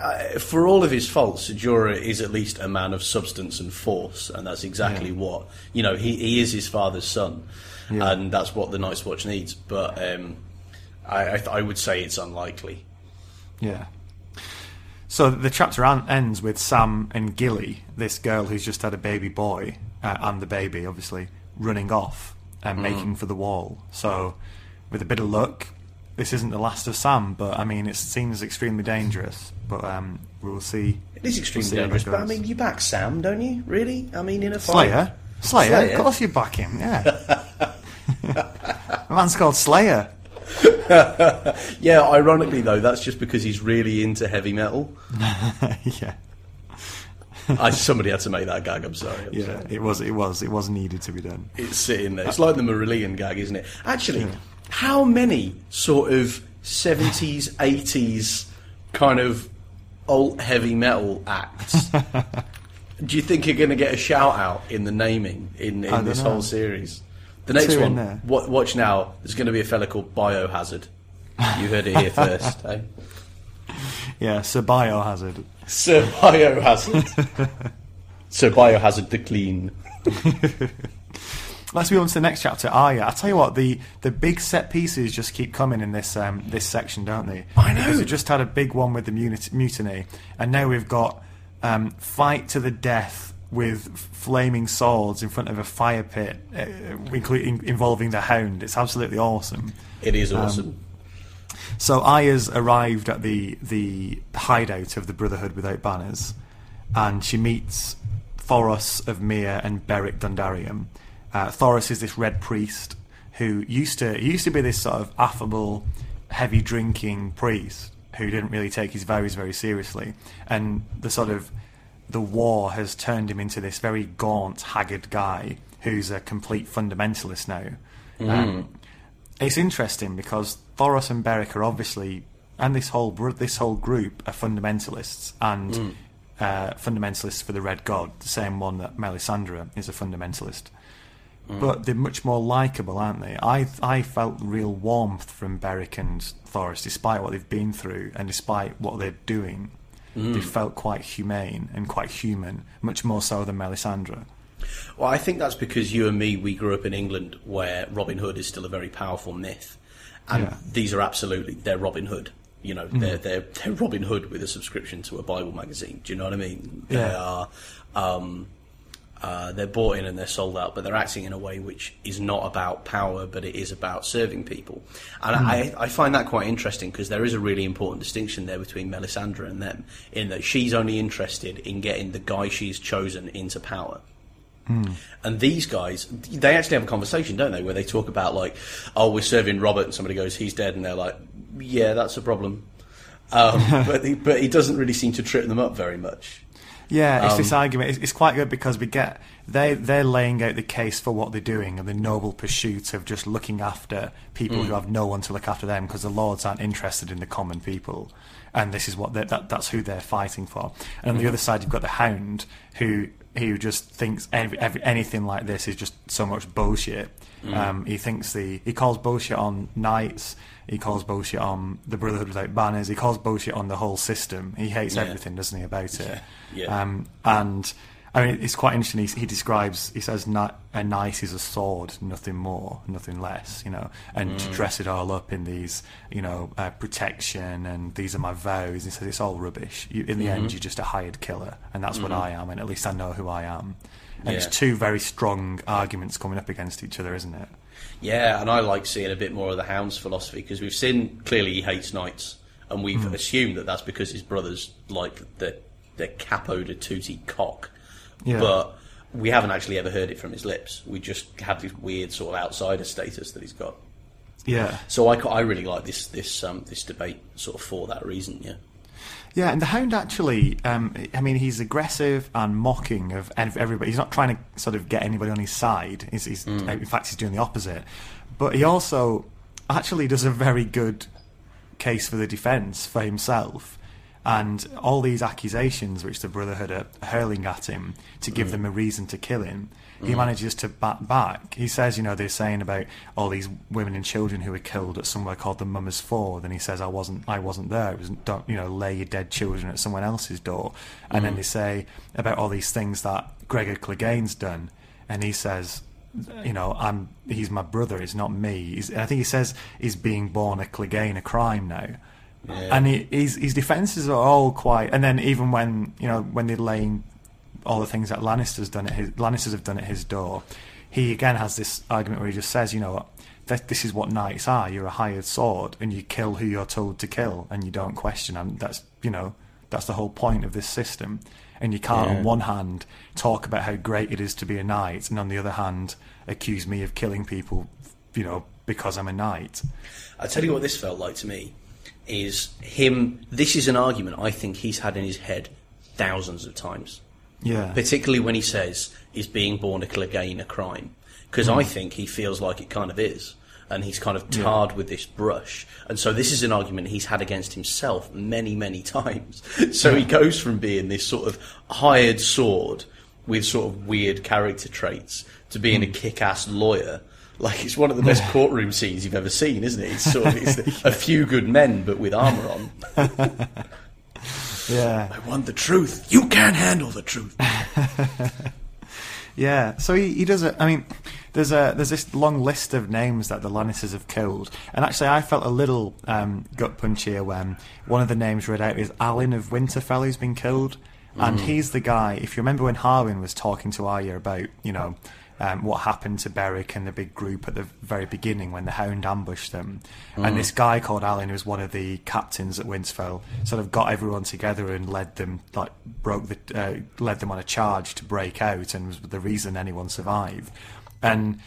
uh, for all of his faults, Ser Jorah is at least a man of substance and force, and that's exactly what you know. He he is his father's son, Yeah. and that's what the Night's Watch needs. But um, I, I, I would say it's unlikely. Yeah. So the chapter an- ends with Sam and Gilly, this girl who's just had a baby boy, uh, and the baby, obviously, running off and making for the wall. So, with a bit of luck, this isn't the last of Sam, but I mean, it seems extremely dangerous. But um, we will see. It is extremely We'll dangerous, but I mean, you back Sam, don't you? Really? I mean, in a fight. Slayer? Slayer? Slayer? Of course you back him, yeah. [LAUGHS] the man's called Slayer. [LAUGHS] Yeah, ironically though, that's just because he's really into heavy metal. [LAUGHS] yeah. I, somebody had to make that gag. I'm sorry. I'm Yeah, sorry. it was, it was, it was needed to be done. It's sitting there. It's like the Marillion gag, isn't it? Actually, how many sort of 70s, 80s kind of alt heavy metal acts [LAUGHS] do you think you're going to get a shout out in the naming in, in this know. whole series? The next Two in one, there. wa- watch now. There's going to be a fella called Biohazard. You heard it here [LAUGHS] first, eh? Yeah, Sir Biohazard. Sir Biohazard. Sir Biohazard the Clean. [LAUGHS] Let's move on to the next chapter. Arya. I tell you what, the, the big set pieces just keep coming in this um, this section, don't they? I know. Because we just had a big one with the muni- mutiny, and now we've got um, fight to the death with flaming swords in front of a fire pit, uh, including involving the Hound. It's absolutely awesome. It is Um, awesome. So Arya's arrived at the the hideout of the Brotherhood without banners, and she meets Thoros of Myr and Beric Dondarrion. Uh, Thoros is this red priest who used to he used to be this sort of affable, heavy drinking priest who didn't really take his vows very seriously, and the sort of the war has turned him into this very gaunt, haggard guy who's a complete fundamentalist now. Um, it's interesting because Thoros and Beric are obviously, and this whole this whole group are fundamentalists and uh, fundamentalists for the Red God, the same one that Melisandre is a fundamentalist. But they're much more likable, aren't they? I I felt real warmth from Beric and Thoros, despite what they've been through and despite what they're doing. They felt quite humane and quite human, much more so than Melisandre. Well, I think that's because you and me, we grew up in England where Robin Hood is still a very powerful myth. And Yeah. these are absolutely, they're Robin Hood. You know, they're, they're, they're Robin Hood with a subscription to a Bible magazine. Do you know what I mean? They Yeah. are, um, uh, they're bought in and they're sold out, but they're acting in a way which is not about power, but it is about serving people. And I, I find that quite interesting because there is a really important distinction there between Melisandre and them, in that she's only interested in getting the guy she's chosen into power. And these guys, they actually have a conversation, don't they, where they talk about like, oh, we're serving Robert, and somebody goes, he's dead, and they're like, yeah, that's a problem. Um, [LAUGHS] but he, but he doesn't really seem to trip them up very much. Yeah, it's this Um, argument. It's, it's quite good because we get they they're laying out the case for what they're doing and the noble pursuit of just looking after people Mm. who have no one to look after them because the lords aren't interested in the common people, and this is what that that's who they're fighting for. And on Mm-hmm. the other side, you've got the Hound who who just thinks every, every, anything like this is just so much bullshit. Mm. Um, he thinks the he calls bullshit on knights. He calls bullshit on the Brotherhood without banners. He calls bullshit on the whole system. He hates Yeah. everything, doesn't he, about it? Yeah. Um, and I mean, it's quite interesting. He, he describes, he says, a knight is a sword, nothing more, nothing less, you know, and Mm. to dress it all up in these, you know, uh, protection and these are my vows. He says it's all rubbish. You, in the Mm-hmm. end, you're just a hired killer, and that's what I am, and at least I know who I am. And Yeah. it's two very strong arguments coming up against each other, isn't it? Yeah, and I like seeing a bit more of the Hound's philosophy because we've seen clearly he hates knights, and we've Hmm. assumed that that's because his brothers like the the capo de tutti cock, Yeah. but we haven't actually ever heard it from his lips. We just have this weird sort of outsider status that he's got. Yeah. So I, I really like this this um, this debate sort of for that reason. Yeah. Yeah, and the Hound actually, um, I mean, he's aggressive and mocking of everybody. He's not trying to sort of get anybody on his side. He's, he's, In fact, he's doing the opposite. But he also actually does a very good case for the defence for himself. And all these accusations which the Brotherhood are hurling at him to give them a reason to kill him, he manages to bat back. He says, you know, they're saying about all these women and children who were killed at somewhere called the Mummers Ford, and he says, I wasn't, I wasn't there. It was, don't, you know, lay your dead children at someone else's door. And then mm. they say about all these things that Gregor Clegane's done, and he says, you know, I'm, he's my brother, it's not me. He's, I think he says he's being born a Clegane a crime now. And he, his, his defences are all quite. And then even when you know when they're laying all the things that Lannister's done at his Lannisters have done at his door, he again has this argument where he just says, you know, what, that this is what knights are. You're a hired sword, and you kill who you're told to kill, and you don't question. And that's you know that's the whole point of this system. And you can't, Yeah. on one hand, talk about how great it is to be a knight, and on the other hand, accuse me of killing people, you know, because I'm a knight. I tell you what, this felt like to me is him. This is an argument I think he's had in his head thousands of times. Yeah, particularly when he says is being born a Clegane a crime. Because I hmm. think he feels like it kind of is. And he's kind of tarred with this brush. And so this is an argument he's had against himself many many times. [LAUGHS] So he goes from being this sort of hired sword with sort of weird character traits to being a hmm. kick-ass lawyer. Like it's one of the best courtroom scenes you've ever seen isn't it? It's sort of it's [LAUGHS] a few good men but with armor on [LAUGHS] yeah. I want the truth you can't handle the truth [LAUGHS] Yeah, so he, he does it. I mean, there's a there's this long list of names that the Lannisters have killed, and actually, I felt a little um, gut punch here when one of the names read out is Alyn of Winterfell, who's been killed, and he's the guy. If you remember when Harwin was talking to Arya about, you know. Um, what happened to Beric and the big group at the very beginning when the Hound ambushed them, and this guy called Alyn, who was one of the captains at Winterfell, sort of got everyone together and led them, like broke the, uh, led them on a charge to break out, and was the reason anyone survived. And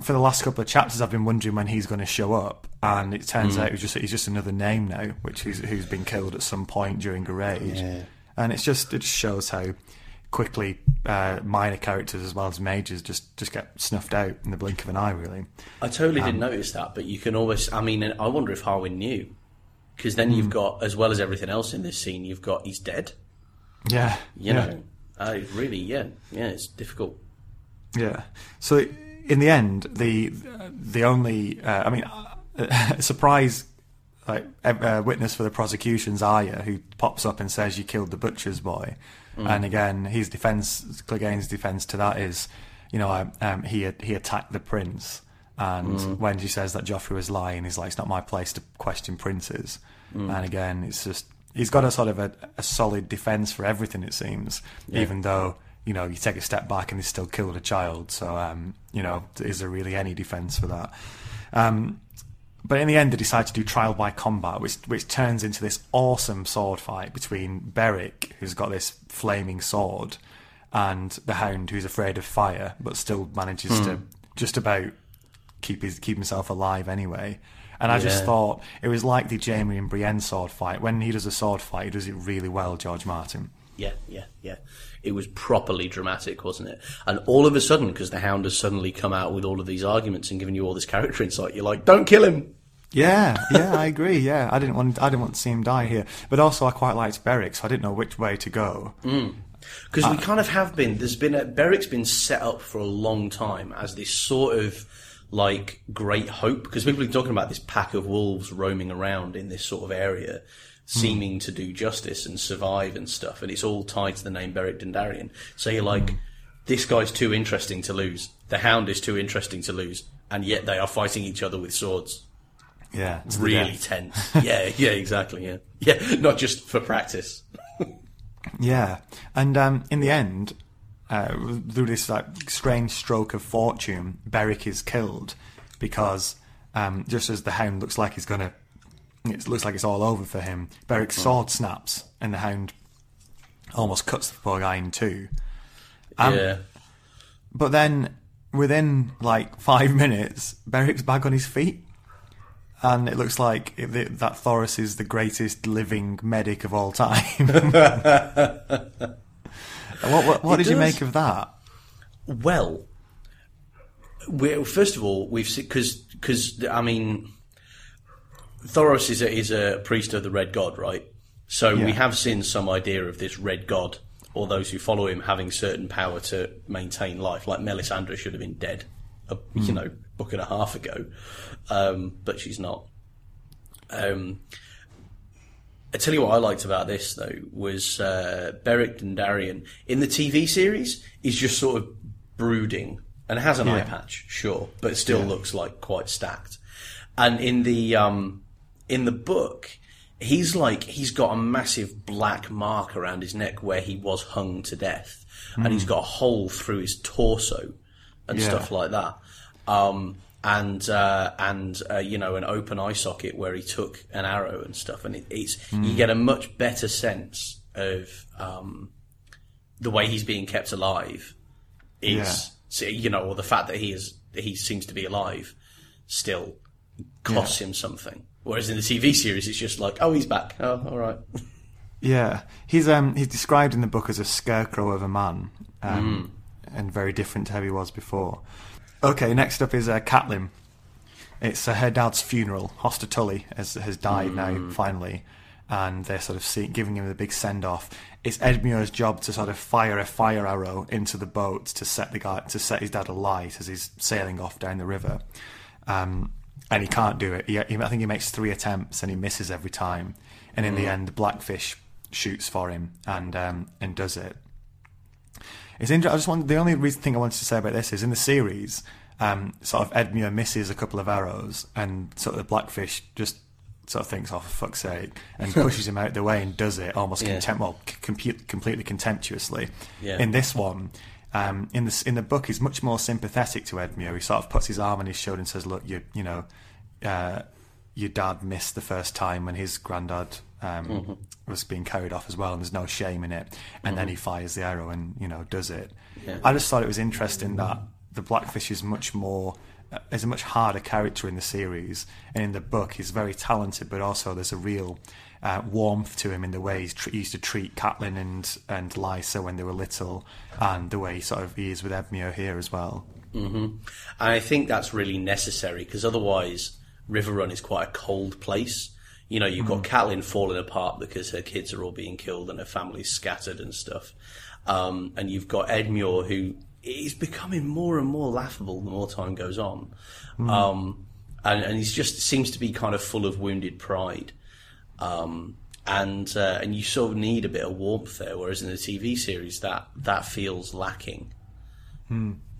for the last couple of chapters, I've been wondering when he's going to show up, and it turns out he's just he's just another name now, which is who's been killed at some point during a raid, Yeah. and it's just it just shows how quickly uh, minor characters as well as majors just just get snuffed out in the blink of an eye, really. I totally Um, didn't notice that, but you can always. I mean, I wonder if Harwin knew, because then Hmm. you've got, as well as everything else in this scene, you've got he's dead. Yeah, You yeah. know, uh, really, yeah, yeah, it's difficult. Yeah. So in the end, the the only uh, I mean, [LAUGHS] uh, surprise like uh, witness for the prosecution's Arya, who pops up and says you killed the butcher's boy, and again his defense, Clegane's defense to that is, you know, um, he he attacked the prince. And when she says that Joffrey was lying, he's like, "It's not my place to question princes." And again, it's just he's got a sort of a, a solid defense for everything. It seems, even though you know, you take a step back and he still killed a child. So, um, you know, is there really any defence for that? Um, but in the end, they decide to do trial by combat, which which turns into this awesome sword fight between Beric, who's got this flaming sword, and the Hound, who's afraid of fire but still manages to hmm. just about keep his keep himself alive anyway. And I just thought it was like the Jaime and Brienne sword fight. When he does a sword fight, he does it really well, George Martin. Yeah, yeah, yeah. It was properly dramatic, wasn't it? And all of a sudden, because the Hound has suddenly come out with all of these arguments and given you all this character insight, you're like, don't kill him. Yeah, yeah, I agree. Yeah, I didn't want I didn't want to see him die here, but also I quite liked Beric, so I didn't know which way to go. Because Uh, we kind of have been. There's been a, Beric's been set up for a long time as this sort of like great hope. Because people are talking about this pack of wolves roaming around in this sort of area, seeming to do justice and survive and stuff. And it's all tied to the name Beric Dondarrion. So you're like, this guy's too interesting to lose. The Hound is too interesting to lose, and yet they are fighting each other with swords. Yeah, Really tense. yeah, [LAUGHS] yeah, exactly. Yeah, yeah. Not just for practice. [LAUGHS] Yeah, and um, in the end, uh, through this like strange stroke of fortune, Beric is killed because um, just as the Hound looks like he's gonna, it looks like it's all over for him. Beric's sword snaps, and the Hound almost cuts the poor guy in two. Um, yeah. But then, within like five minutes, Beric's back on his feet. And it looks like it, that that Thoros is the greatest living medic of all time. [LAUGHS] what what, what did you make of that? Well, we first of all, we've because because I mean, Thoros is a, is a priest of the Red God, right? So we have seen some idea of this Red God or those who follow him having certain power to maintain life. Like Melisandre should have been dead, a, you know, book and a half ago, um, but she's not. Um, I tell you what I liked about this though was uh, Beric Dondarrion in the TV series is just sort of brooding and has an eye patch, sure, but still looks like quite stacked. And in the um, in the book, he's like he's got a massive black mark around his neck where he was hung to death, and he's got a hole through his torso and Yeah. stuff like that. Um, and uh, and uh, you know an open eye socket where he took an arrow and stuff, and it, it's you get a much better sense of um, the way he's being kept alive is Yeah. you know, or the fact that he is he seems to be alive still costs him something. Whereas in the TV series, it's just like, oh, he's back. Oh, all right. Yeah, he's um he's described in the book as a scarecrow of a man, um, and very different to how he was before. Okay, next up is uh, Catelyn. It's uh, her dad's funeral. Hoster Tully has has died now finally, and they're sort of see, giving him the big send off. It's Edmure's job to sort of fire a fire arrow into the boat to set the guy to set his dad alight as he's sailing off down the river. Um, and he can't do it. He, he, I think he makes three attempts and he misses every time. And in the end, Blackfish shoots for him and um, and does it. It's interesting. I just want the only reason thing I wanted to say about this is in the series, um, sort of Edmure misses a couple of arrows, and sort of the Blackfish just sort of thinks, "Oh, for fuck's sake," and [LAUGHS] pushes him out the way and does it almost Yeah. contempt, well, c- completely contemptuously. Yeah. In this one, um, in the in the book, he's much more sympathetic to Edmure. He sort of puts his arm on his shoulder and says, "Look, you you know." Uh, your dad missed the first time when his granddad um, was being carried off as well, and there's no shame in it. And then he fires the arrow and you know does it. Yeah. I just thought it was interesting that the blackfish is much more is a much harder character in the series, and in the book he's very talented, but also there's a real uh, warmth to him in the way he's tr- he used to treat Catelyn and and Lysa when they were little, and the way he sort of he is with Edmure here as well. And I think that's really necessary because otherwise, Riverrun is quite a cold place. You know, you've got Catelyn falling apart because her kids are all being killed and her family's scattered and stuff. Um, and you've got Edmure who is becoming more and more laughable the more time goes on. Um, and, and he's just seems to be kind of full of wounded pride. Um, and uh, and you sort of need a bit of warmth there, whereas in the TV series that that feels lacking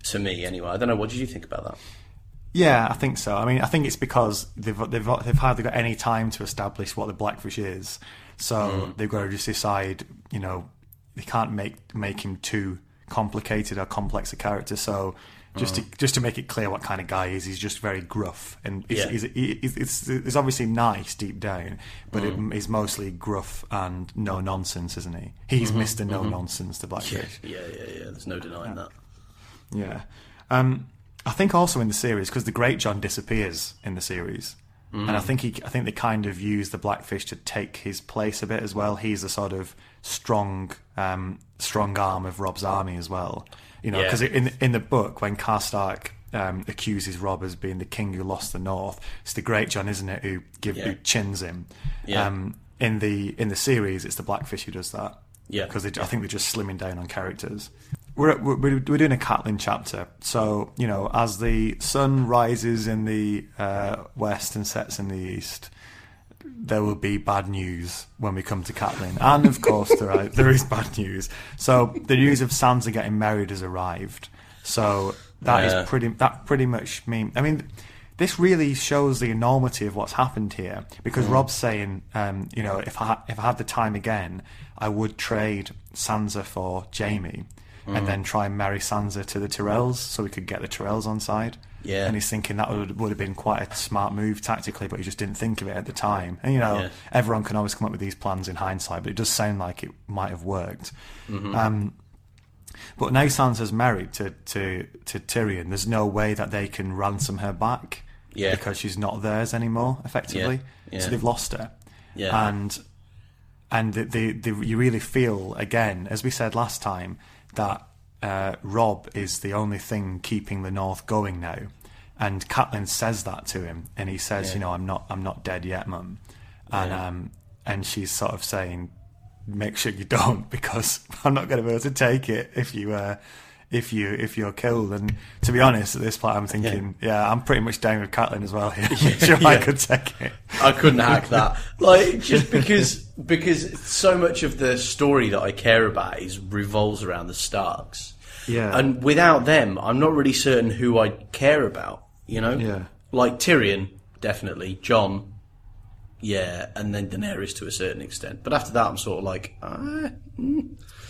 to me anyway. I don't know. What did you think about that? Yeah, I think so. I mean, I think it's because they've they've they've hardly got any time to establish what the blackfish is, so hmm. they've got to just decide. You know, they can't make make him too complicated or complex a character. So just to hmm. just to make it clear what kind of guy he is, he's just very gruff and he's, Yeah. he's, he's, it's, it's obviously nice deep down, but it, hmm. he's mostly gruff and no nonsense, isn't he? He's mm-hmm. Mister No mm-hmm. Nonsense, the blackfish. Yeah, yeah, yeah. There's no denying that. Yeah. Um, I think also in the series because the Greatjon disappears in the series, and I think he, I think they kind of use the Blackfish to take his place a bit as well. He's a sort of strong, um, strong arm of Robb's army as well. You know, Yeah. because in in the book when Karstark um, accuses Robb as being the king who lost the North, it's the Greatjon, isn't it, who give Yeah. who chins him. Yeah. Um, in the in the series, it's the Blackfish who does that. Yeah. because I think they're just slimming down on characters. We're, we're we're doing a Catelyn chapter, so you know as the sun rises in the uh, west and sets in the east, there will be bad news when we come to Catelyn, and of course there are, there is bad news. So the news of Sansa getting married has arrived. So that is Yeah. pretty that pretty much mean. I mean, this really shows the enormity of what's happened here because Robb's saying, um, you know, if I ha- if I had the time again, I would trade Sansa for Jaime. And then try and marry Sansa to the Tyrells so we could get the Tyrells on side. Yeah. And he's thinking that would, would have been quite a smart move tactically, but he just didn't think of it at the time. And you know, Yeah. everyone can always come up with these plans in hindsight, but it does sound like it might have worked. Um, but now Sansa's married to, to, to Tyrion. There's no way that they can ransom her back Yeah. because she's not theirs anymore, effectively. Yeah. So they've lost her. Yeah. And and the, the, the, you really feel again, as we said last time, that uh, Robb is the only thing keeping the North going now. And Catelyn says that to him, and he says, Yeah. "You know, I'm not, I'm not dead yet, Mum." And Yeah. um, and she's sort of saying, "Make sure you don't, [LAUGHS] because I'm not going to be able to take it if you, uh, if you, if you're killed." And to be honest, at this point, I'm thinking, "Yeah, I'm pretty much down with Catelyn as well here. [LAUGHS] [LAUGHS] sure, I could take it." I couldn't hack [LAUGHS] that. Like just because because so much of the story that I care about is revolves around the Starks. Yeah. And without them, I'm not really certain who I care about. You know. Yeah. Like Tyrion, definitely. Jon. Yeah, and then Daenerys to a certain extent. But after that, I'm sort of like, ah,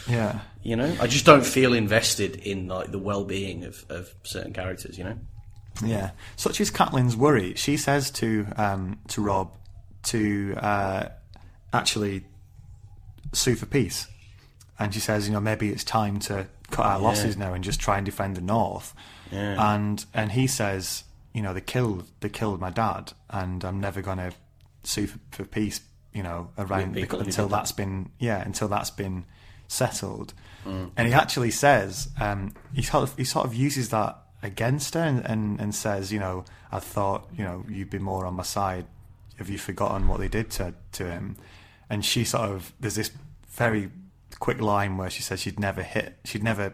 Yeah. you know, I just don't feel invested in like the well-being of, of certain characters. You know. Yeah, such is Catelyn's worry. She says to um, to Robb to uh, actually sue for peace, and she says, you know, maybe it's time to cut our losses now and just try and defend the North. Yeah. And and he says, you know, they killed they killed my dad, and I'm never going to sue for, for peace. You know, around who until that's been yeah until that's been settled. And he actually says um, he sort of he sort of uses that against her and, and, and says, you know, I thought you know you'd be more on my side. Have you forgotten what they did to to him? And she sort of there's this very quick line where she says she'd never hit, she'd never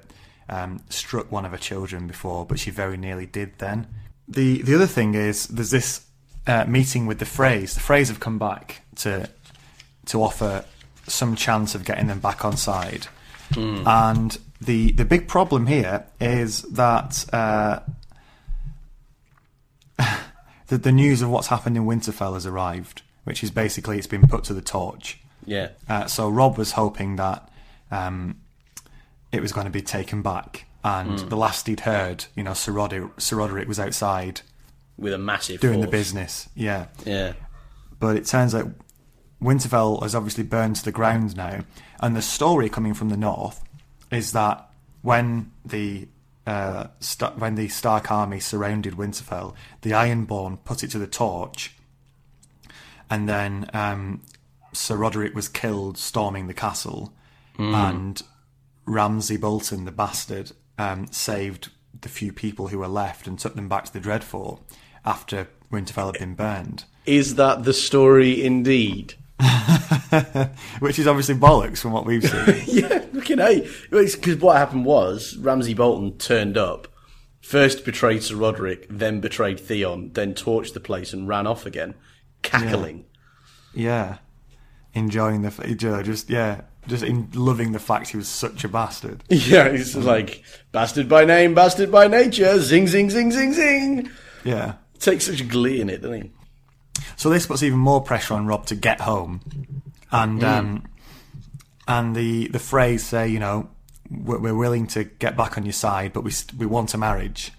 um, struck one of her children before, but she very nearly did then. The the other thing is there's this uh, meeting with the Freys. The Freys have come back to to offer some chance of getting them back on side. And the the big problem here is that uh, [LAUGHS] the, the news of what's happened in Winterfell has arrived, which is basically it's been put to the torch. Yeah. Uh, so Robb was hoping that um, it was going to be taken back. And the last he'd heard, you know, Sir Rodrik, Sir Rodrik was outside With a massive doing the business. Yeah. Yeah. But it turns out Winterfell has obviously burned to the ground now. And the story coming from the north is that when the uh, Sta when the Stark army surrounded Winterfell, the Ironborn put it to the torch, and then um, Sir Rodrik was killed storming the castle, and Ramsay Bolton, the bastard, um, saved the few people who were left and took them back to the Dreadfort after Winterfell had been burned. Is that the story indeed? [LAUGHS] Which is obviously bollocks from what we've [LAUGHS] seen. yeah, looking at Because what happened was Ramsay Bolton turned up, first betrayed Sir Rodrik, then betrayed Theon, then torched the place and ran off again, cackling. yeah. Enjoying the, f- you know, just, yeah, just in loving the fact he was such a bastard. [LAUGHS] Yeah, he's like bastard by name, bastard by nature, zing, zing, zing, zing, zing. Yeah. Takes such glee in it, doesn't he? So this puts even more pressure on Robb to get home, and um, and the the Freys say, you know, we're, we're willing to get back on your side, but we we want a marriage,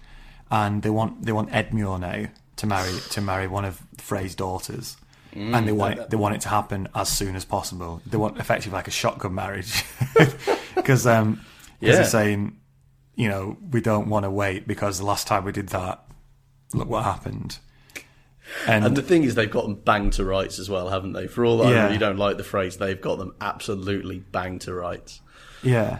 and they want they want Edmure now to marry to marry one of Frey's daughters, and they want it, they want it to happen as soon as possible. They want effectively like a shotgun marriage, [LAUGHS] because um, 'cause Yeah. they're saying, you know, we don't want to wait because the last time we did that, look what happened. And the thing is, they've got them banged to rights as well, haven't they? For all that I really don't like the Freys, they've got them absolutely banged to rights. Yeah.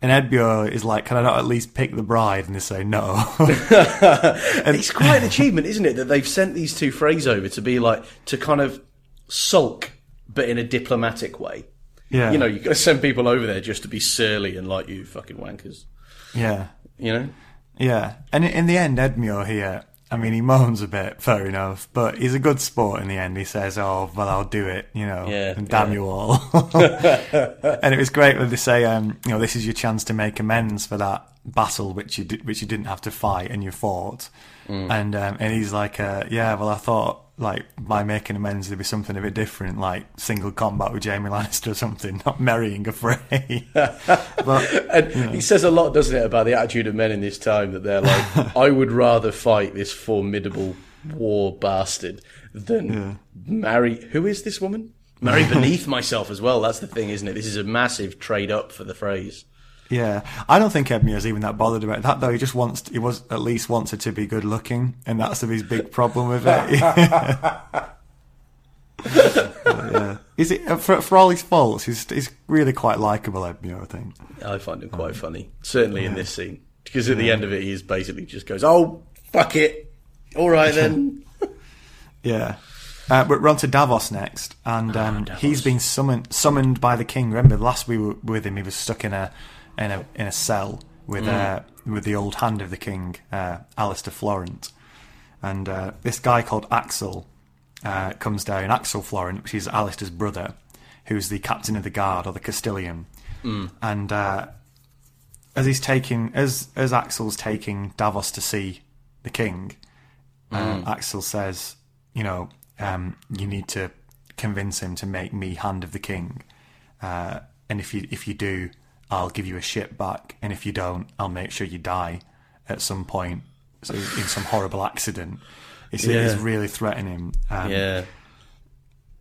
And Edmure is like, can I not at least pick the bride? And they say no. [LAUGHS] and, it's quite an achievement, isn't it, that they've sent these two Freys over to be like to kind of sulk, but in a diplomatic way. yeah. You know, you've got to send people over there just to be surly and like you fucking wankers. Yeah. You know? Yeah. And in the end, Edmure here, I mean, he moans a bit, fair enough, but he's a good sport in the end. He says, oh, well, I'll do it, you know, Yeah, and damn yeah. you all. [LAUGHS] and it was great when they say, um, you know, this is your chance to make amends for that battle which you did, which you didn't have to fight and you fought. Mm. And um, and he's like, uh, yeah, well, I thought like by making amends there'd be something a bit different, like single combat with Jaime Lannister or something, not marrying a Frey. [LAUGHS] but And he says a lot, doesn't it, about the attitude of men in this time that they're like, [LAUGHS] I would rather fight this formidable war bastard than marry. Who is this woman? Marry [LAUGHS] beneath myself as well. That's the thing, isn't it? This is a massive trade up for the Freys. Yeah, I don't think Edmure's even that bothered about that though. He just wants, he was at least wants her to be good looking, and that's his big problem with it. [LAUGHS] [LAUGHS] Yeah. Is it uh, for for all his faults? He's he's really quite likable, Edmure. I think. I find him quite funny, certainly in this scene. Because at the end of it, he basically just goes, Oh, fuck it. All right then. [LAUGHS] Yeah. Uh, but we're on to Davos next, and um, he's been summoned summoned by the king. Remember, last we were with him, he was stuck in a in a in a cell with uh, with the old hand of the king, uh, Alester Florent, and uh, this guy called Axel uh, comes down. Axel Florent, which is Alester's brother, who's the captain of the guard or the castellan, and uh, as he's taking as as Axel's taking Davos to see the king, uh, Axel says, you know, um, you need to convince him to make me hand of the king, uh, and if you if you do, I'll give you a ship back, and if you don't, I'll make sure you die at some point, so in some horrible accident. It's, it's really threatening. Um, yeah.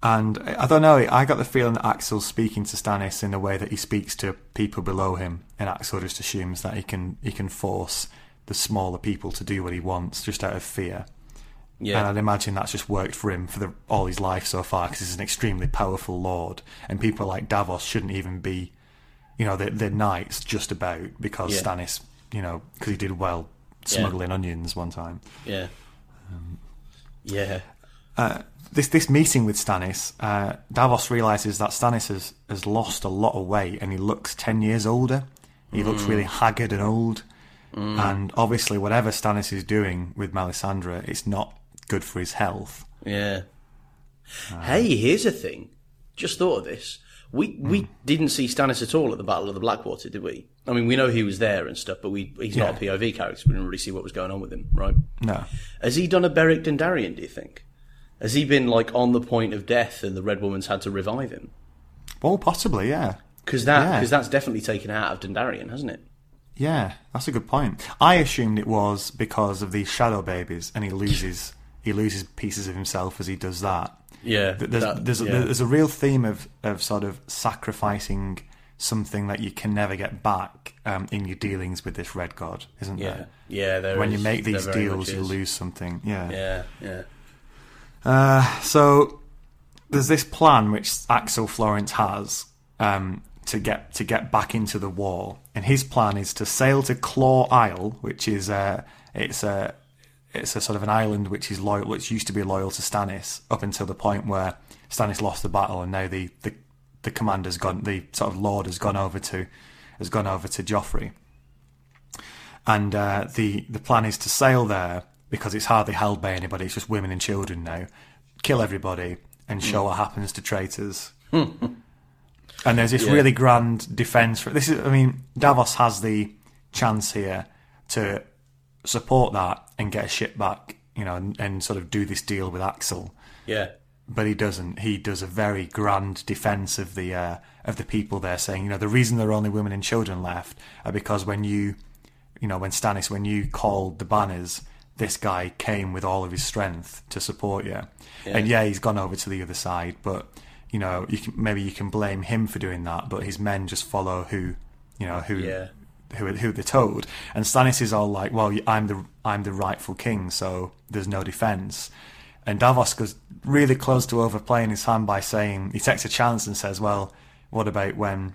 and I I don't know. I got the feeling that Axel's speaking to Stannis in the way that he speaks to people below him, and Axel just assumes that he can he can force the smaller people to do what he wants just out of fear. Yeah. And I'd imagine that's just worked for him for the, all his life so far because he's an extremely powerful lord, and people like Davos shouldn't even be, you know, they're, they're knights just about because Yeah. Stannis, you know, because he did well smuggling onions one time. Yeah. Um, yeah. Uh, this this meeting with Stannis, uh, Davos realizes that Stannis has, has lost a lot of weight and he looks ten years older. He mm. looks really haggard and old, mm. and obviously, whatever Stannis is doing with Melisandre, it's not good for his health. Yeah. Uh, hey, here's a thing. Just thought of this. We we hmm. didn't see Stannis at all at the Battle of the Blackwater, did we? I mean, we know he was there and stuff, but we he's not a POV character. So we didn't really see what was going on with him, right? No, Has he done a Beric Dondarrion? Do you think? Has he been like on the point of death, and the Red Woman's had to revive him? well, possibly, yeah, Because that Yeah. because that's definitely taken out of Dondarrion, hasn't it? yeah. That's a good point. I assumed it was because of these shadow babies, and he loses he loses pieces of himself as he does that. Yeah. There's that- there's, a, yeah. there's a real theme of, of sort of sacrificing something that you can never get back um, in your dealings with this red god, isn't Yeah, there? yeah. There When you make these deals, you lose something. Yeah. Yeah, yeah. Uh, so there's this plan which Axel Florent has um, to get to get back into the war, and his plan is to sail to Claw Isle, which is uh, it's a it's a sort of an island which is loyal, which used to be loyal to Stannis up until the point where Stannis lost the battle, and now the the, the commander's gone, the sort of lord has gone over to has gone over to Joffrey and uh, the the plan is to sail there because it's hardly held by anybody. It's just women and children now. Kill everybody and show what happens to traitors. [LAUGHS] and there's this Yeah. really grand defense for this. Is I mean Davos has the chance here to support that and get a ship back, you know, and, and sort of do this deal with Axel Yeah, but he doesn't. He does a very grand defense of the uh, of the people there, saying, you know, the reason there are only women and children left are because when you, you know, when Stannis, when you called the banners, this guy came with all of his strength to support you, and yeah, he's gone over to the other side, but you know, you can, maybe you can blame him for doing that, but his men just follow who, you know, who. Yeah. Who, who they're told, and Stannis is all like, "Well, I'm the I'm the rightful king, so there's no defense." And Davos goes really close to overplaying his hand by saying he takes a chance and says, "Well, what about when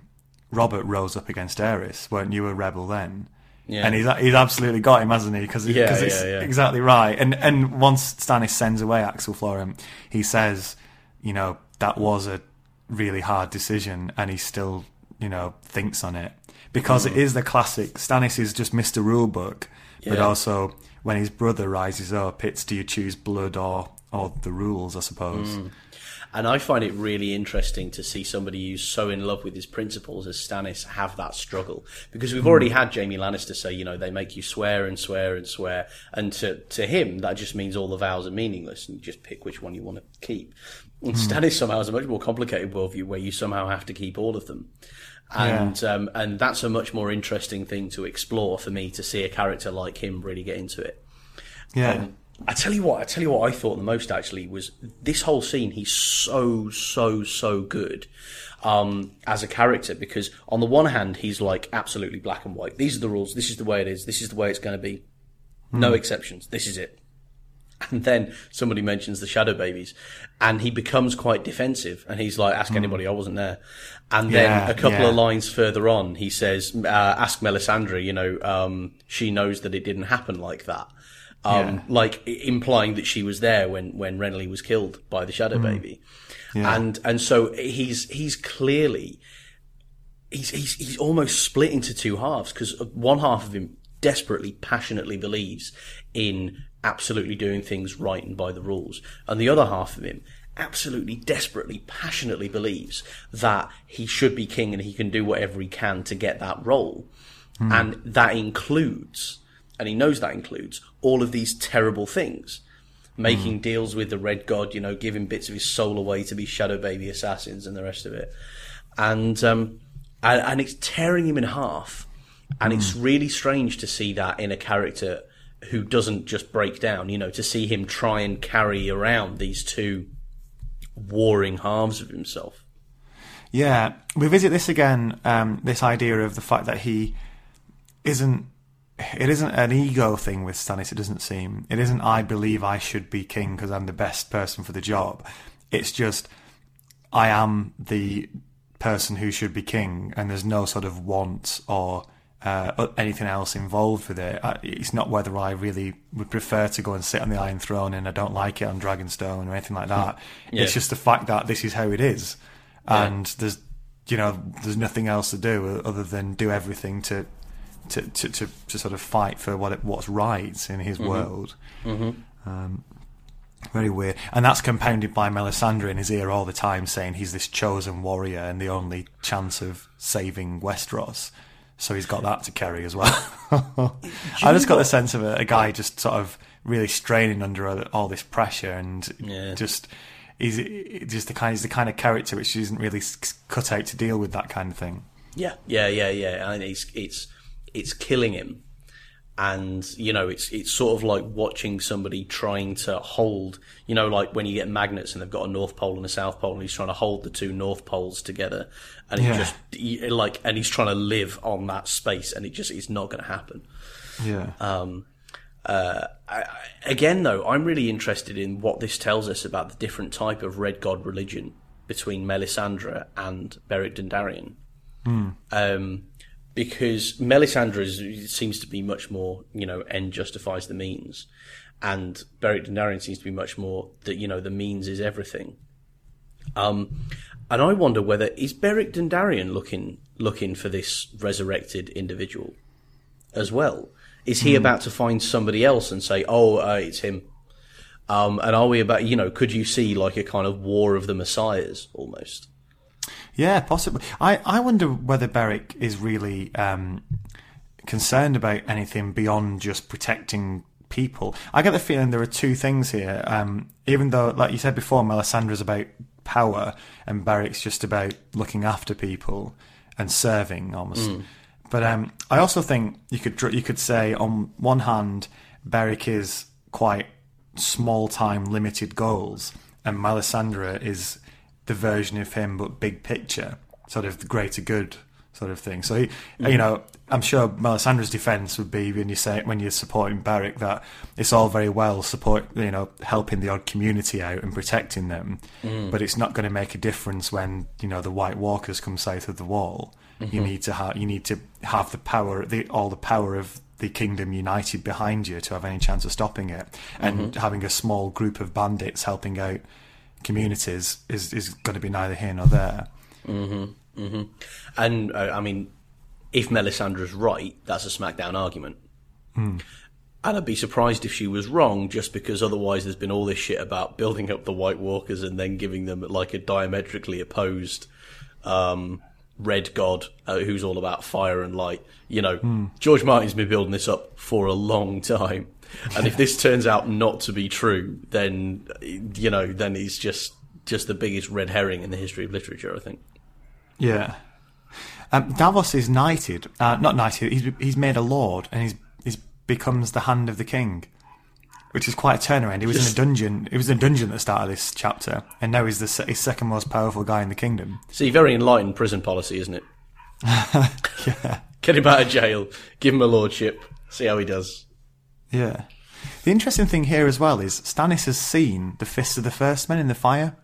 Robert rose up against Aerys? Weren't you a rebel then?" Yeah. And he's he's absolutely got him, hasn't he? Because Yeah, it's yeah, yeah. exactly right. And and once Stannis sends away Axel Florent, he says, you know, that was a really hard decision, and he still, you know, thinks on it because Mm. it is the classic. Stannis is just Mr. Rulebook, but Yeah. also when his brother rises up, it's do you choose blood or or the rules, I suppose. Mm. And I find it really interesting to see somebody who's so in love with his principles as Stannis have that struggle. Because we've already had Jaime Lannister say, you know, they make you swear and swear and swear. And to, to him, that just means all the vows are meaningless and you just pick which one you want to keep. And Stannis somehow has a much more complicated worldview where you somehow have to keep all of them. And um, and that's a much more interesting thing to explore for me to see a character like him really get into it. Yeah, Um, I tell you what, I tell you what I thought the most actually was this whole scene. He's so so so good um, as a character because on the one hand he's like absolutely black and white. These are the rules. This is the way it is. This is the way it's going to be. No exceptions. This is it. [LAUGHS] And then somebody mentions the shadow babies, and he becomes quite defensive. And he's like, "Ask anybody, I wasn't there." And then Yeah, a couple yeah. of lines further on, he says, uh, "Ask Melisandre. You know, um, she knows that it didn't happen like that." Um, Yeah. like implying that she was there when when Renly was killed by the shadow baby, and and so he's he's clearly he's he's he's almost split into two halves because one half of him desperately, passionately believes in absolutely doing things right and by the rules, and the other half of him absolutely desperately, passionately believes that he should be king and he can do whatever he can to get that role, hmm. and that includes, and he knows that includes all of these terrible things. Making hmm. deals with the Red God, you know, giving bits of his soul away to be Shadow Baby assassins and the rest of it, and um, and, and it's tearing him in half, and it's hmm. really strange to see that in a character who doesn't just break down, you know, to see him try and carry around these two warring halves of himself. Yeah, we visit this again. Um, this idea of the fact that he isn't. It isn't an ego thing with Stannis. It doesn't seem. It isn't. I believe I should be king because I'm the best person for the job. It's just I am the person who should be king, and there's no sort of want or uh, anything else involved with it. I, it's not whether I really would prefer to go and sit on the Iron Throne and I don't like it on Dragonstone or anything like that. Yeah. It's just the fact that this is how it is, and there's you know there's nothing else to do other than do everything to to to, to, to sort of fight for what it, what's right in his world. Um, very weird, and that's compounded by Melisandre in his ear all the time, saying he's this chosen warrior and the only chance of saving Westeros. So he's got that to carry as well. [LAUGHS] I just got the sense of a, a guy just sort of really straining under all- this pressure and Yeah. just he's just the kind he's the kind of character which isn't really cut out to deal with that kind of thing. Yeah, yeah, yeah, yeah. I And it's it's it's killing him. And you know it's it's sort of like watching somebody trying to hold you know like when you get magnets and they've got a north pole and a south pole and he's trying to hold the two north poles together and he just he, like and he's trying to live on that space and it just it's not going to happen. Yeah. Um, uh, I, I- again though i'm really interested in what this tells us about the different type of red god religion between melisandre and beric dondarrion hmm. um, because Melisandre is, seems to be much more, you know, end justifies the means, and Beric Dondarrion seems to be much more that you know the means is everything. Um, and I wonder whether is Beric Dondarrion looking looking for this resurrected individual as well? Is he about to find somebody else and say, "Oh, uh, it's him"? Um, and are we about, you know, could you see like a kind of war of the messiahs almost? Yeah, possibly. I, I wonder whether Beric is really um, concerned about anything beyond just protecting people. I get the feeling there are two things here. Um, even though, like you said before, Melisandre's about power and Beric's just about looking after people and serving almost. But um, I also think you could you could say on one hand, Beric is quite small time limited goals, and Melisandre is the version of him but big picture, sort of the greater good sort of thing. So he, you mm-hmm. know, I'm sure Melisandre's defence would be when you say when you're supporting Beric that it's all very well support you know helping the odd community out and protecting them, mm. but it's not going to make a difference when you know the White Walkers come south of the Wall. You mm-hmm. need to have you need to have the power, the all the power of the kingdom united behind you to have any chance of stopping it. And mm-hmm. having a small group of bandits helping out communities is is going to be neither here nor there. And uh, I mean, if Melisandre's right, that's a SmackDown argument. And I'd be surprised if she was wrong, just because otherwise there's been all this shit about building up the White Walkers and then giving them like a diametrically opposed um, Red God uh, who's all about fire and light. You know, George Martin's been building this up for a long time. And if this turns out not to be true, then you know, then he's just just the biggest red herring in the history of literature. I think. Yeah. Um, Davos is knighted, uh, not knighted. He's he's made a lord, and he's he's becomes the hand of the king, which is quite a turnaround. He was in a dungeon. It was in a dungeon at the start of this chapter, and now he's the he's second most powerful guy in the kingdom. See, very enlightened prison policy, isn't it? [LAUGHS] Yeah, Get him out of jail, give him a lordship, see how he does. Yeah. The interesting thing here as well is Stannis has seen the fists of the first men in the fire.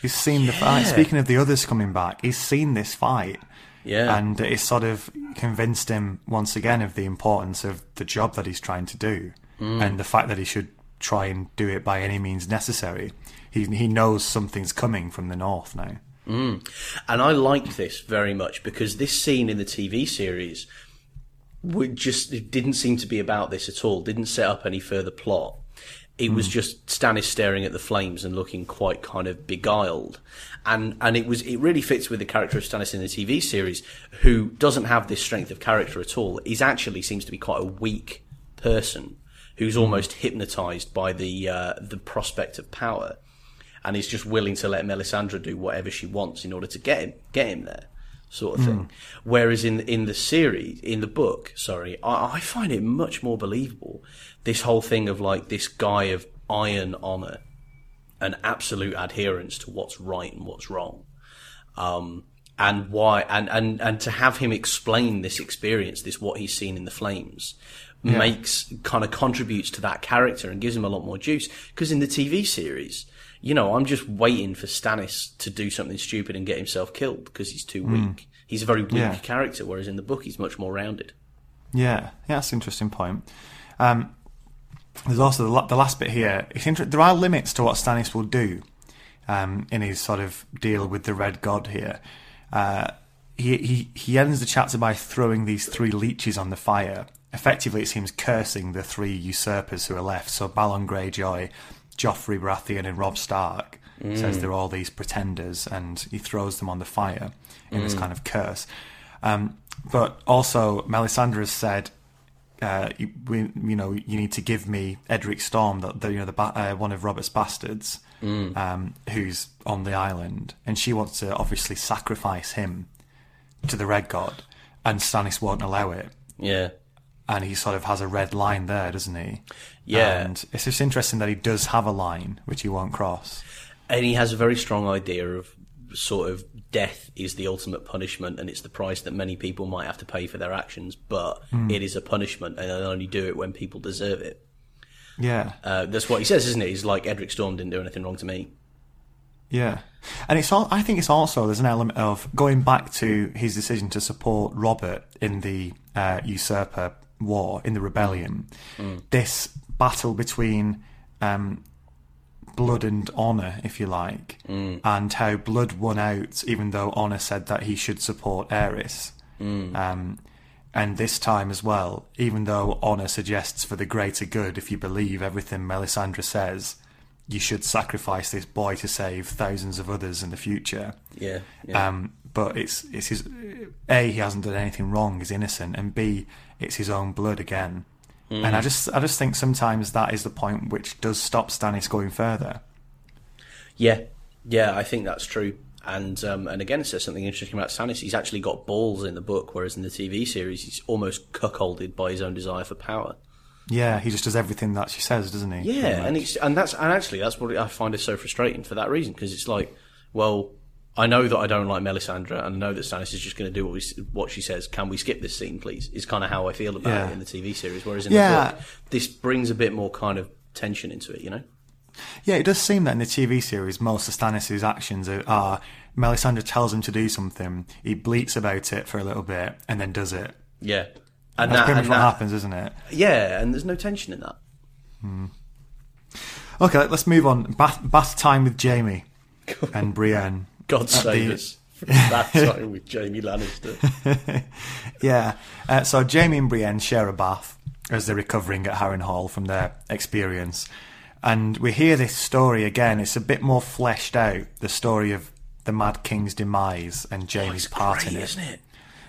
He's seen the fight. Speaking of the others coming back, he's seen this fight. Yeah. and it's sort of convinced him once again of the importance of the job that he's trying to do mm. and the fact that he should try and do it by any means necessary. He he knows something's coming from the north now. Mm. And I like this very much because this scene in the TV series would just it didn't seem to be about this at all. Didn't set up any further plot. It was just Stannis staring at the flames and looking quite kind of beguiled, and and it was it really fits with the character of Stannis in the TV series, who doesn't have this strength of character at all. He's actually seems to be quite a weak person who's almost hypnotized by the uh, the prospect of power and he's just willing to let Melisandre do whatever she wants in order to get him get him there, sort of thing. Whereas in in the series, in the book, sorry, I, I find it much more believable. This whole thing of like this guy of iron honor and absolute adherence to what's right and what's wrong. Um, and why, and, and, and to have him explain this experience, this what he's seen in the flames, makes kind of contributes to that character and gives him a lot more juice. Because in the TV series, you know, I'm just waiting for Stannis to do something stupid and get himself killed because he's too weak. He's a very weak Yeah. character, whereas in the book he's much more rounded. Yeah, yeah, that's an interesting point. Um, there's also the, la- the last bit here. It's inter- there are limits to what Stannis will do um, in his sort of deal with the Red God here. Uh, he, he he ends the chapter by throwing these three leeches on the fire. Effectively, it seems cursing the three usurpers who are left. So Balon Greyjoy, Joffrey Baratheon, and Robb Stark. Says they're all these pretenders, and he throws them on the fire in this kind of curse. Um, but also, Melisandre has said uh, you, we, you know, you need to give me Edric Storm, the, the you know, the ba- uh, one of Robert's bastards, um, who's on the island, and she wants to obviously sacrifice him to the Red God, and Stannis won't allow it. Yeah. And he sort of has a red line there, doesn't he? Yeah. And it's just interesting that he does have a line which he won't cross. and he has a very strong idea of sort of death is the ultimate punishment and it's the price that many people might have to pay for their actions but it is a punishment and they'll only do it when people deserve it Yeah. uh, that's what he says isn't it he's like edric storm didn't do anything wrong to me Yeah, and it's all. I think it's also there's an element of going back to his decision to support Robert in the uh, usurper war in the rebellion. This battle between um, blood and honor, if you like, and how blood won out, even though honor said that he should support Aerys. Um, and this time as well, even though honor suggests for the greater good, if you believe everything Melisandre says, you should sacrifice this boy to save thousands of others in the future. yeah, yeah. Um, but it's it's his a he hasn't done anything wrong, he's innocent, and b it's his own blood again. And I just I just think sometimes that is the point which does stop Stannis going further. Yeah, yeah, I think that's true. And um, and again, it says something interesting about Stannis. He's actually got balls in the book, whereas in the TV series, he's almost cuckolded by his own desire for power. Yeah, he just does everything that she says, doesn't he? Yeah, and it's and that's and actually that's what I find is so frustrating for that reason because it's like, well, I know that I don't like Melisandre, and I know that Stannis is just going to do what we, what she says. Can we skip this scene, please? Is kind of how I feel about Yeah. it in the TV series. Whereas in Yeah. the book, this brings a bit more kind of tension into it, you know? Yeah, it does seem that in the TV series, most of Stannis' actions are, are Melisandre tells him to do something, he bleats about it for a little bit, and then does it. Yeah, and That's that, pretty much what that- happens, isn't it? Yeah, and there's no tension in that. Hmm. Okay, let's move on. Bath, bath time with Jaime [LAUGHS] and Brienne. God save the- us from that [LAUGHS] time with Jaime Lannister. [LAUGHS] Yeah. Uh, so Jaime and Brienne share a bath as they're recovering at Harrenhal from their experience. And we hear this story again. It's a bit more fleshed out, the story of the Mad King's demise and Jaime's It's part great, in it. isn't it?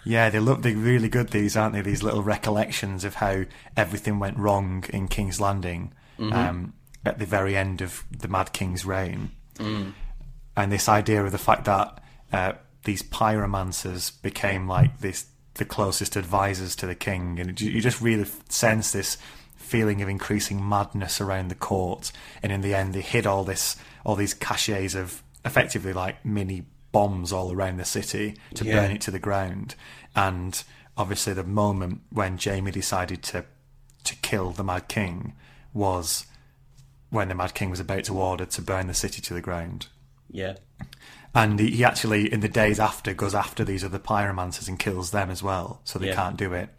Yeah, they look they're really good. These aren't they? These little recollections of how everything went wrong in King's Landing um, at the very end of the Mad King's reign, and this idea of the fact that uh, these pyromancers became like this the closest advisors to the king, and you just really sense this feeling of increasing madness around the court. And in the end, they hid all this all these caches of effectively like mini bombs all around the city to Yeah. burn it to the ground. And obviously, the moment when Jaime decided to to kill the Mad King was when the Mad King was about to order to burn the city to the ground. Yeah. And he, he actually, in the days after, goes after these other pyromancers and kills them as well, so they Yeah. can't do it.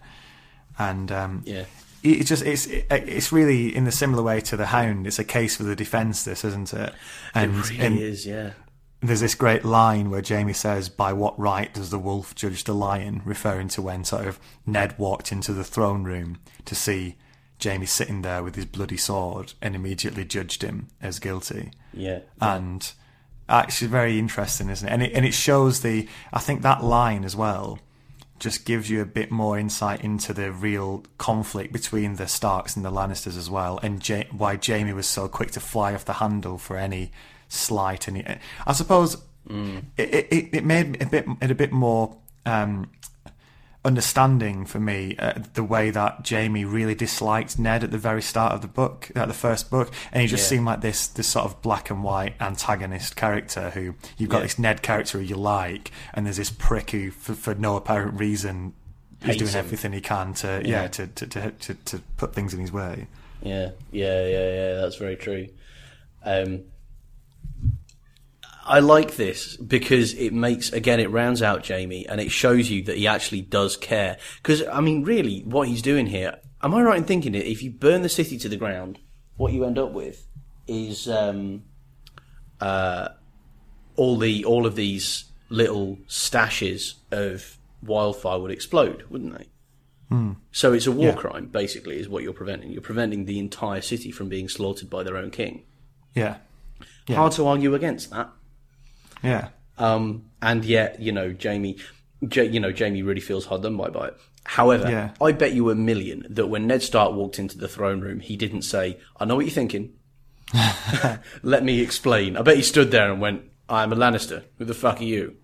And um, Yeah. it, it just it's it's really in the similar way to the Hound. It's a case for the defence, this isn't it? And it really and is, yeah. there's this great line where Jaime says, "By what right does the wolf judge the lion?" Referring to when sort of Ned walked into the throne room to see Jaime sitting there with his bloody sword and immediately judged him as guilty Yeah. and actually very interesting, isn't it? And it and it shows the. I think that line as well just gives you a bit more insight into the real conflict between the Starks and the Lannisters as well, and ja- why Jaime was so quick to fly off the handle for any slight. And I suppose it, it it made a bit it a bit more. Um, understanding for me uh, the way that Jaime really disliked Ned at the very start of the book, at the first book, and he just Yeah. seemed like this this sort of black and white antagonist character who you've got Yeah. this Ned character who you like, and there's this prick who, for, for no apparent reason, is doing him. everything he can to yeah, Yeah. to, to, to, to to put things in his way. Yeah, yeah, yeah, yeah. That's very true. Um, I like this because it makes again it rounds out Jaime and it shows you that he actually does care. Because I mean, really, what he's doing here. Am I right in thinking that if you burn the city to the ground, what you end up with is um, uh, all the all of these little stashes of wildfire would explode, wouldn't they? So it's a war Yeah. crime, basically, is what you're preventing. You're preventing the entire city from being slaughtered by their own king. Yeah, Yeah. Hard to argue against that. Yeah, Um, and yet, you know, Jaime, J- you know, Jaime really feels hard done by by it. However, Yeah. I bet you a million that when Ned Stark walked into the throne room, he didn't say, "I know what you're thinking. [LAUGHS] Let me explain." I bet he stood there and went, "I'm a Lannister. Who the fuck are you?"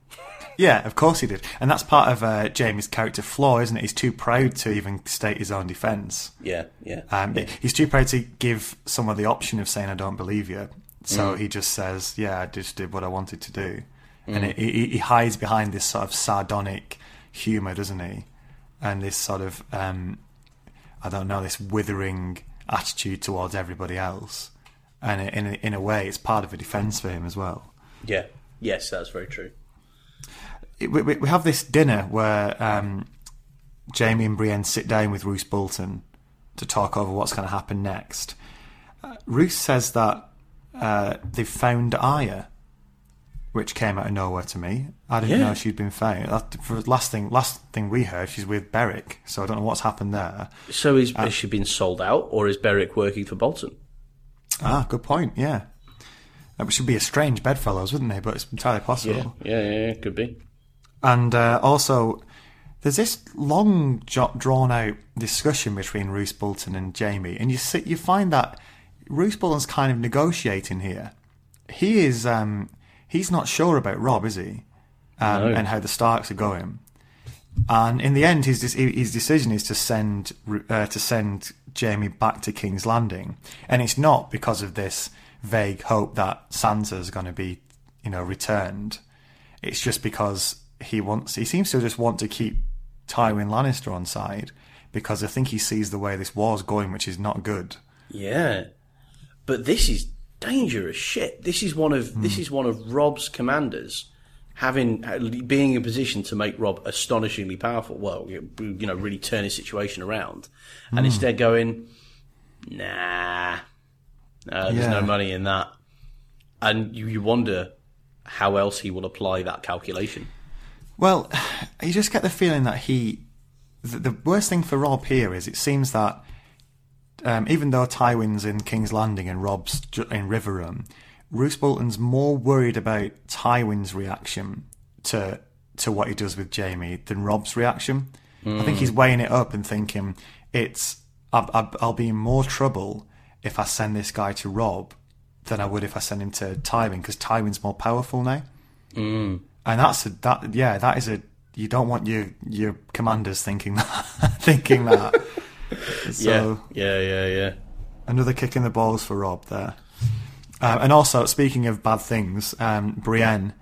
Yeah, of course he did, and that's part of uh, Jaime's character flaw, isn't it? He's too proud to even state his own defence. Yeah, yeah. Um, He's too proud to give someone the option of saying, "I don't believe you." So he just says, "Yeah, I just did what I wanted to do," and it, he, he hides behind this sort of sardonic humour, doesn't he? And this sort of, um, I don't know, this withering attitude towards everybody else, and in a, in a way, it's part of a defence for him as well. yeah. Yes, that's very true. it- we we have this dinner where um, Jaime and Brienne sit down with Roose Bolton to talk over what's going to happen next. Uh, Roose says that uh, they've found Arya, which came out of nowhere to me. I didn't Yeah. know she'd been found. That, for last thing, last thing we heard, she's with Beric, so I don't know what's happened there. So is, has she been sold out, or is Beric working for Bolton? Ah, good point. Yeah, that should be a strange bedfellows, wouldn't they? But it's entirely possible. yeah, yeah, yeah, could be. And uh, also, there's this long, drawn out discussion between Roose Bolton and Jaime, and you see, you find that Roose Bolton's kind of negotiating here. He is um, he's not sure about Robb, is he? Um, No. And how the Starks are going. And in the end, his his decision is to send uh, to send Jaime back to King's Landing, and it's not because of this vague hope that Sansa's going to be, you know, returned. It's just because he wants. He seems to just want to keep Tywin Lannister on side because I think he sees the way this war's going, which is not good. Yeah, but this is dangerous shit. This is one of this is one of Robb's commanders having being in a position to make Robb astonishingly powerful. Well, you know, really turn his situation around, and instead going, nah, uh, there's no money in that, and you, you wonder how else he will apply that calculation. Well, [SIGHS] you just get the feeling that he. The, the worst thing for Robb here is it seems that um, even though Tywin's in King's Landing and Robb's in Riverrun, Roose Bolton's more worried about Tywin's reaction to to what he does with Jaime than Robb's reaction. I think he's weighing it up and thinking it's I, I, I'll be in more trouble if I send this guy to Robb than I would if I send him to Tywin because Tywin's more powerful now. And that's a, that. Yeah, that is a. You don't want your your commanders thinking that. [LAUGHS] thinking that. [LAUGHS] So yeah, yeah, yeah. another kick in the balls for Robb there. Um, and also, speaking of bad things, um, Brienne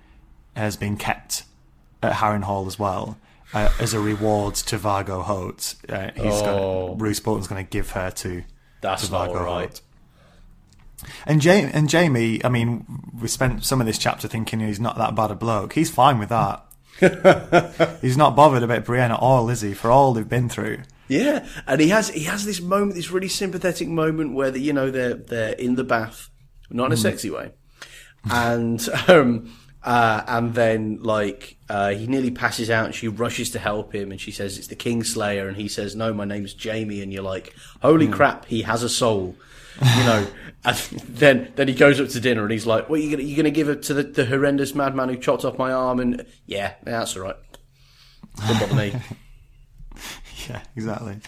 has been kept at Harrenhal as well uh, as a reward to Vargo Hoat. Uh, he's Oh. gonna, Roose Bolton's going to give her to That's to Vargo right. Hoat. And Jaime, and Jaime, I mean, we spent some of this chapter thinking he's not that bad a bloke. He's fine with that. [LAUGHS] he's not bothered about Brienne at all, is he? For all they've been through. Yeah, and he has he has this moment, this really sympathetic moment where the, you know they're they're in the bath, not in a sexy way, and [LAUGHS] um uh and then like uh he nearly passes out and she rushes to help him and she says it's the Kingslayer and he says no my name's Jaime and you're like holy crap he has a soul, [LAUGHS] you know. And then, then he goes up to dinner and he's like, "What are you gonna you gonna give it to the, the horrendous madman who chopped off my arm?" And yeah, yeah that's all right. Don't bother me. [LAUGHS] [LAUGHS] Yeah, exactly.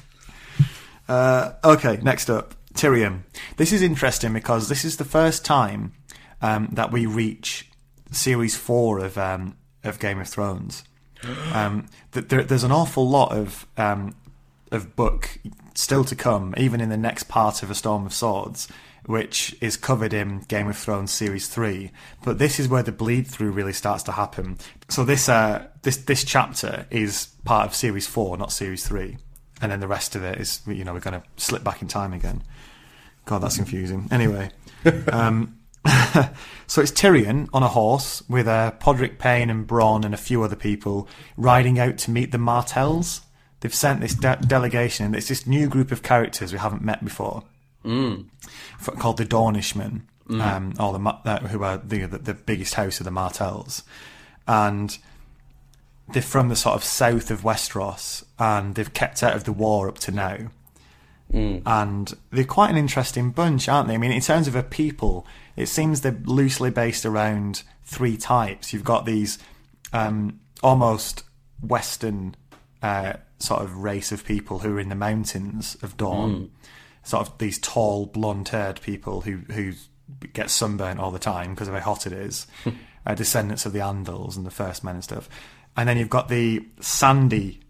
Uh, okay, next up, Tyrion. This is interesting because this is the first time um, that we reach series four of um, of Game of Thrones. [GASPS] Um, th- there, there's an awful lot of um, of book still to come, even in the next part of A Storm of Swords, which is covered in Game of Thrones series three. But this is where the bleed through really starts to happen. So this uh, this this chapter is part of series four, not series three, and then the rest of it is you know we're going to slip back in time again. God, that's confusing. Anyway. [LAUGHS] Um, [LAUGHS] so it's Tyrion on a horse with uh, Podrick Payne and Bronn and a few other people riding out to meet the Martells. They've sent this de- delegation, and it's this new group of characters we haven't met before, mm. called the Dornishmen, um, or the uh, who are the, the the biggest house of the Martells, and they're from the sort of south of Westeros, and they've kept out of the war up to now and they're quite an interesting bunch, aren't they? I mean, in terms of a people, it seems they're loosely based around three types. You've got these um, almost Western uh, sort of race of people who are in the mountains of Dorne, sort of these tall, blonde-haired people who who get sunburnt all the time because of how hot it is. uh, descendants of the Andals and the First Men and stuff. And then you've got the Sandy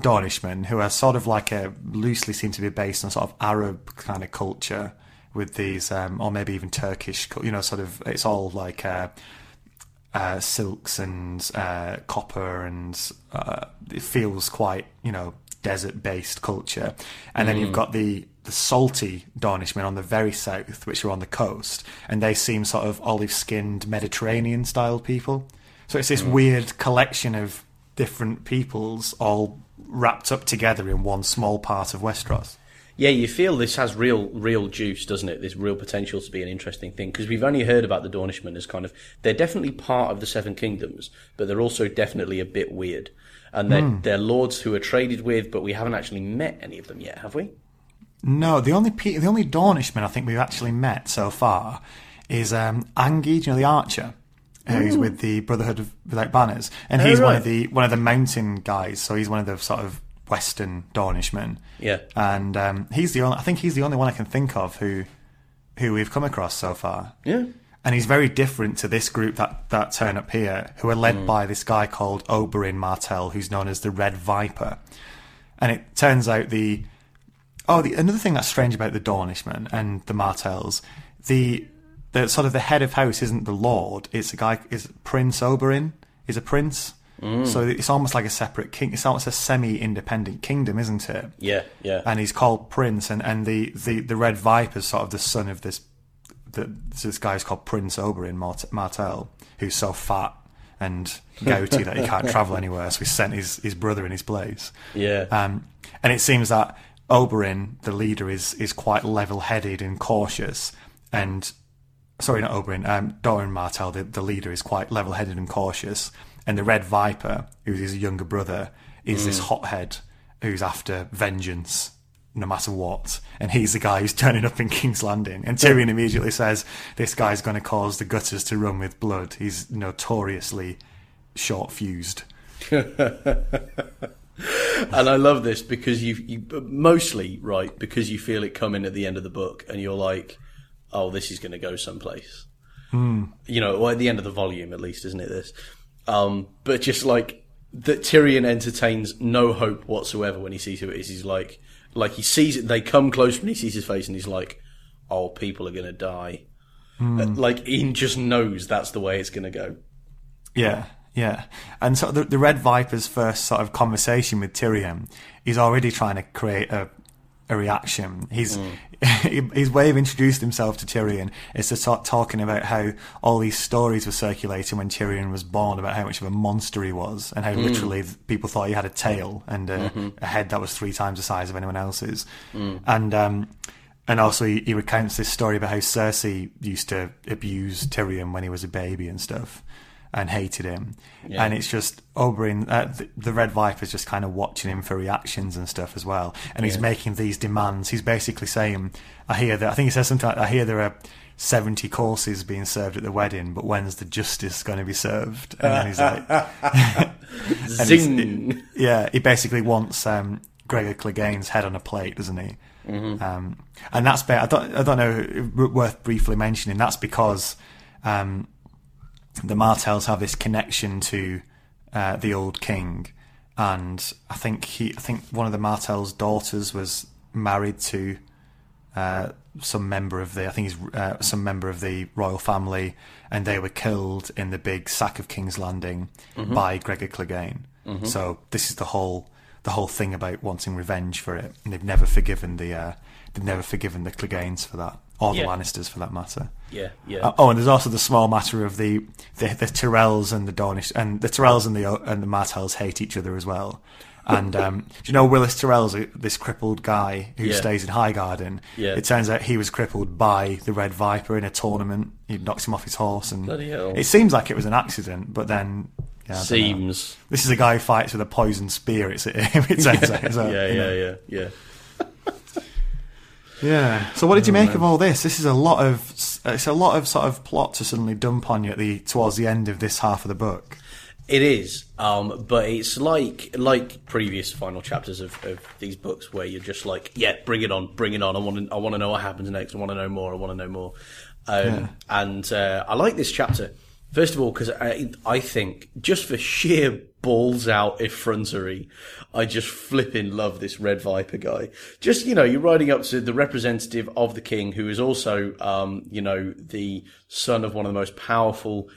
Dornishmen, who are sort of like a loosely seem to be based on sort of Arab kind of culture with these, um, or maybe even Turkish. You know, sort of it's all like. Uh, uh, silks and uh, copper, and uh, it feels quite, you know, desert-based culture. And then you've got the the salty Dornishmen on the very south, which are on the coast, and they seem sort of olive-skinned Mediterranean-style people. So it's this mm. weird collection of different peoples all wrapped up together in one small part of Westeros. Yeah, you feel this has real, real juice, doesn't it? This real potential to be an interesting thing because we've only heard about the Dornishmen as kind of they're definitely part of the Seven Kingdoms, but they're also definitely a bit weird, and they're mm. they're lords who are traded with, but we haven't actually met any of them yet, have we? No, the only pe- the only Dornishman I think we've actually met so far is um, Anguy, you know the archer, who's with the Brotherhood of Without Banners, and Oh, he's one right. of the one of the mountain guys. So he's one of the sort of Western Dornishmen. Yeah. and um, he's the only. I think he's the only one I can think of who who we've come across so far. Yeah. And he's very different to this group that, that turn up here, who are led by this guy called Oberyn Martell, who's known as the Red Viper. And it turns out the oh, the another thing that's strange about the Dornishmen and the Martells, the the sort of the head of house isn't the Lord; it's a guy is Prince Oberyn is a prince. So it's almost like a separate king. It's almost a semi-independent kingdom, isn't it? Yeah, yeah. and he's called Prince, and, and the, the, the Red Viper's sort of the son of this the, this guy's called Prince Oberyn Mart- Martell, who's so fat and goatee that he can't [LAUGHS] travel anywhere, so he sent his, his brother in his place. Yeah. Um, and it seems that Oberyn, the leader, is is quite level-headed and cautious, and sorry, not Oberyn, um, Doran Martell, the, the leader, is quite level-headed and cautious, and the Red Viper, who's his younger brother, is this hothead who's after vengeance no matter what, and he's the guy who's turning up in King's Landing. And Tyrion immediately says, "This guy's going to cause the gutters to run with blood. He's notoriously short-fused." [LAUGHS] and I love this because you, you mostly right because you feel it coming at the end of the book, and you're like, "Oh, this is going to go someplace." You know, or at the end of the volume, at least, isn't it? This, um, but just like that, Tyrion entertains no hope whatsoever when he sees who it is. He's like, like he sees it. They come close when he sees his face, and he's like, "Oh, people are going to die." Uh, Like he just knows that's the way it's going to go. Yeah, yeah. And so the, the Red Viper's first sort of conversation with Tyrion, he's already trying to create a a reaction. He's mm. [LAUGHS] his way of introducing himself to Tyrion is to start talking about how all these stories were circulating when Tyrion was born about how much of a monster he was and how mm. literally people thought he had a tail and a, mm-hmm. a head that was three times the size of anyone else's. Mm. And um, and also he, he recounts this story about how Cersei used to abuse Tyrion when he was a baby and stuff and hated him. And it's just Oberyn, uh, the, the Red Viper's just kind of watching him for reactions and stuff as well. And he's making these demands. He's basically saying, I hear that, I think he says something like, I hear there are 70 courses being served at the wedding, but when's the justice going to be served? And then he's like, [LAUGHS] [LAUGHS] and he's- Zing. yeah, he basically wants um, Gregor Clegane's head on a plate, doesn't he? Um, and that's I don't I don't know worth briefly mentioning. That's because um, the Martells have this connection to uh, the old king, and I think he I think one of the Martell's daughters was married to uh, some member of the I think he's uh, some member of the royal family, and they were killed in the big sack of King's Landing by Gregor Clegane. So this is the whole the whole thing about wanting revenge for it, and they've never forgiven the uh, they've never forgiven the Cleganes for that, or the Yeah. Lannisters for that matter. Yeah, yeah. Uh, oh, and there's also the small matter of the the, the Tyrells and the Dornish, and the Tyrells and the and the Martells hate each other as well. And um, do you know Willas Tyrell's a- this crippled guy who Yeah. stays in Highgarden? Yeah. It turns out he was crippled by the Red Viper in a tournament. He knocked him off his horse, and Bloody hell. it seems like it was an accident. But then, yeah, know. Seems. this is a guy who fights with a poisoned spear. It's [LAUGHS] it turns out. So, [LAUGHS] Yeah, know. yeah, yeah, yeah. Yeah. So, what did you make of all this? This is a lot of it's a lot of sort of plot to suddenly dump on you at the towards the end of this half of the book. It is, um, but it's like like previous final chapters of, of these books where you're just like, yeah, bring it on, bring it on. I want to, I want to know what happens next. I want to know more. I want to know more. Um, And uh, I like this chapter First of all, because I, I think just for sheer balls out effrontery, I just flipping love this Red Viper guy. Just, you know, you're riding up to the representative of the king, who is also, um, you know, the son of one of the most powerful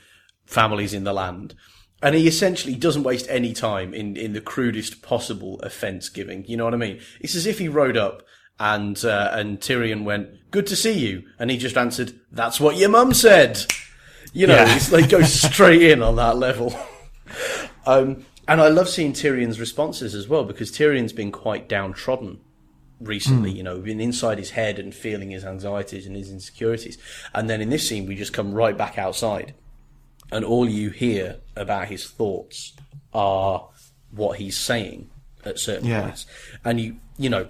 families in the land. And he essentially doesn't waste any time in, in the crudest possible offense giving. You know what I mean? It's as if he rode up and, uh, and Tyrion went, good to see you. And he just answered, that's what your mum said. You know, Yeah. it's like goes [LAUGHS] straight in on that level. Um, and I love seeing Tyrion's responses as well because Tyrion's been quite downtrodden recently, you know, been inside his head and feeling his anxieties and his insecurities. And then in this scene, we just come right back outside and all you hear about his thoughts are what he's saying at certain Yeah. points. And you, you know,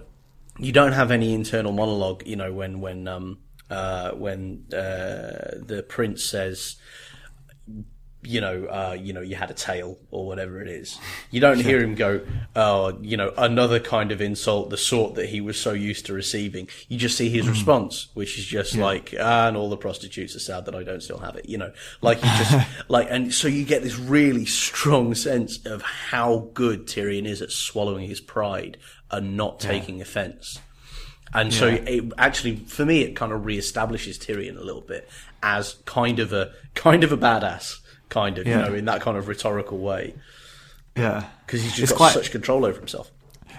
you don't have any internal monologue, you know, when, when, um, uh, when, uh, the prince says, you know, uh, you know, you had a tail or whatever it is. You don't hear him go, oh, you know, another kind of insult, the sort that he was so used to receiving. You just see his response, which is just like, ah, and all the prostitutes are sad that I don't still have it, you know, like you just, [LAUGHS] like, and so you get this really strong sense of how good Tyrion is at swallowing his pride and not taking offense. And so it actually, for me, it kind of reestablishes Tyrion a little bit as kind of a kind of a badass, kind of Yeah. you know, in that kind of rhetorical way, Yeah. because he's just It's got quite- such control over himself.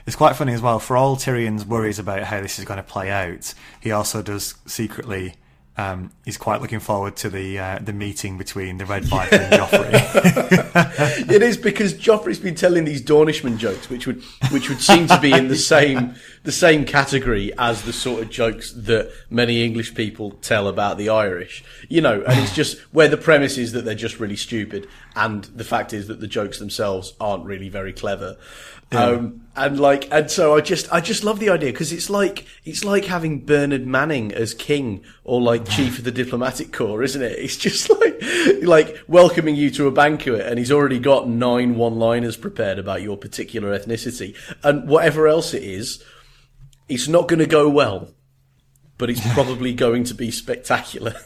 It's quite funny as well. For all Tyrion's worries about how this is going to play out, he also does secretly. Um, he's quite looking forward to the uh, the meeting between the Red [LAUGHS] Viper and Joffrey. [LAUGHS] it is because Joffrey's been telling these Dornishman jokes, which would which would seem to be in the [LAUGHS] same the same category as the sort of jokes that many English people tell about the Irish. You know, and it's just where the premise is that they're just really stupid, and the fact is that the jokes themselves aren't really very clever. Um, and like, and so I just, I just love the idea because it's like, it's like having Bernard Manning as king or like chief of the diplomatic corps, isn't it? It's just [LAUGHS] like, like welcoming you to a banquet and he's already got nine one-liners prepared about your particular ethnicity and whatever else it is, it's not going to go well, but it's probably going to be spectacular. [LAUGHS]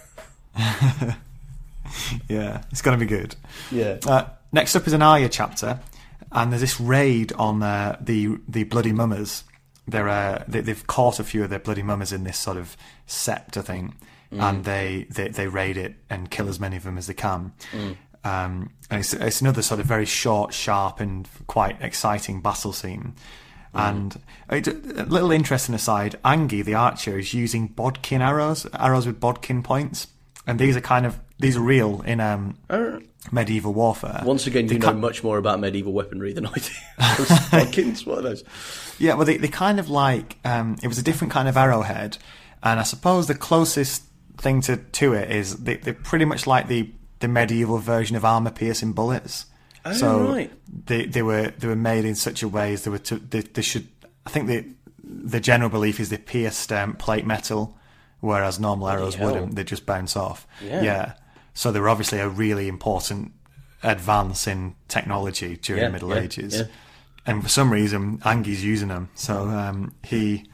[LAUGHS] yeah, it's going to be good. Yeah. Uh, next up is an Arya chapter, and there's this raid on uh, the the bloody mummers. They're uh, they, they've caught a few of their bloody mummers in this sort of sept, I thing, and they, they they raid it and kill as many of them as they can. Um, and it's, it's another sort of very short, sharp, and quite exciting battle scene. And it, a little interesting aside: Anguy, the archer, is using bodkin arrows, arrows with bodkin points, and these are kind of these are real in um, medieval warfare. Once again, you know can't- much more about medieval weaponry than I do. [LAUGHS] [LAUGHS] What are those? Yeah, well, they, they kind of like um, it was a different kind of arrowhead, and I suppose the closest thing to, to it is they, they're pretty much like the, the medieval version of armor piercing bullets. Oh, so right. they they were they were made in such a way as they were to they, they should. I think the the general belief is they pierced um, plate metal, whereas normal arrows wouldn't. They just bounce off. Yeah. So they were obviously a really important advance in technology during Yeah, the Middle yeah, Ages yeah. and for some reason Anguy's using them. So um, he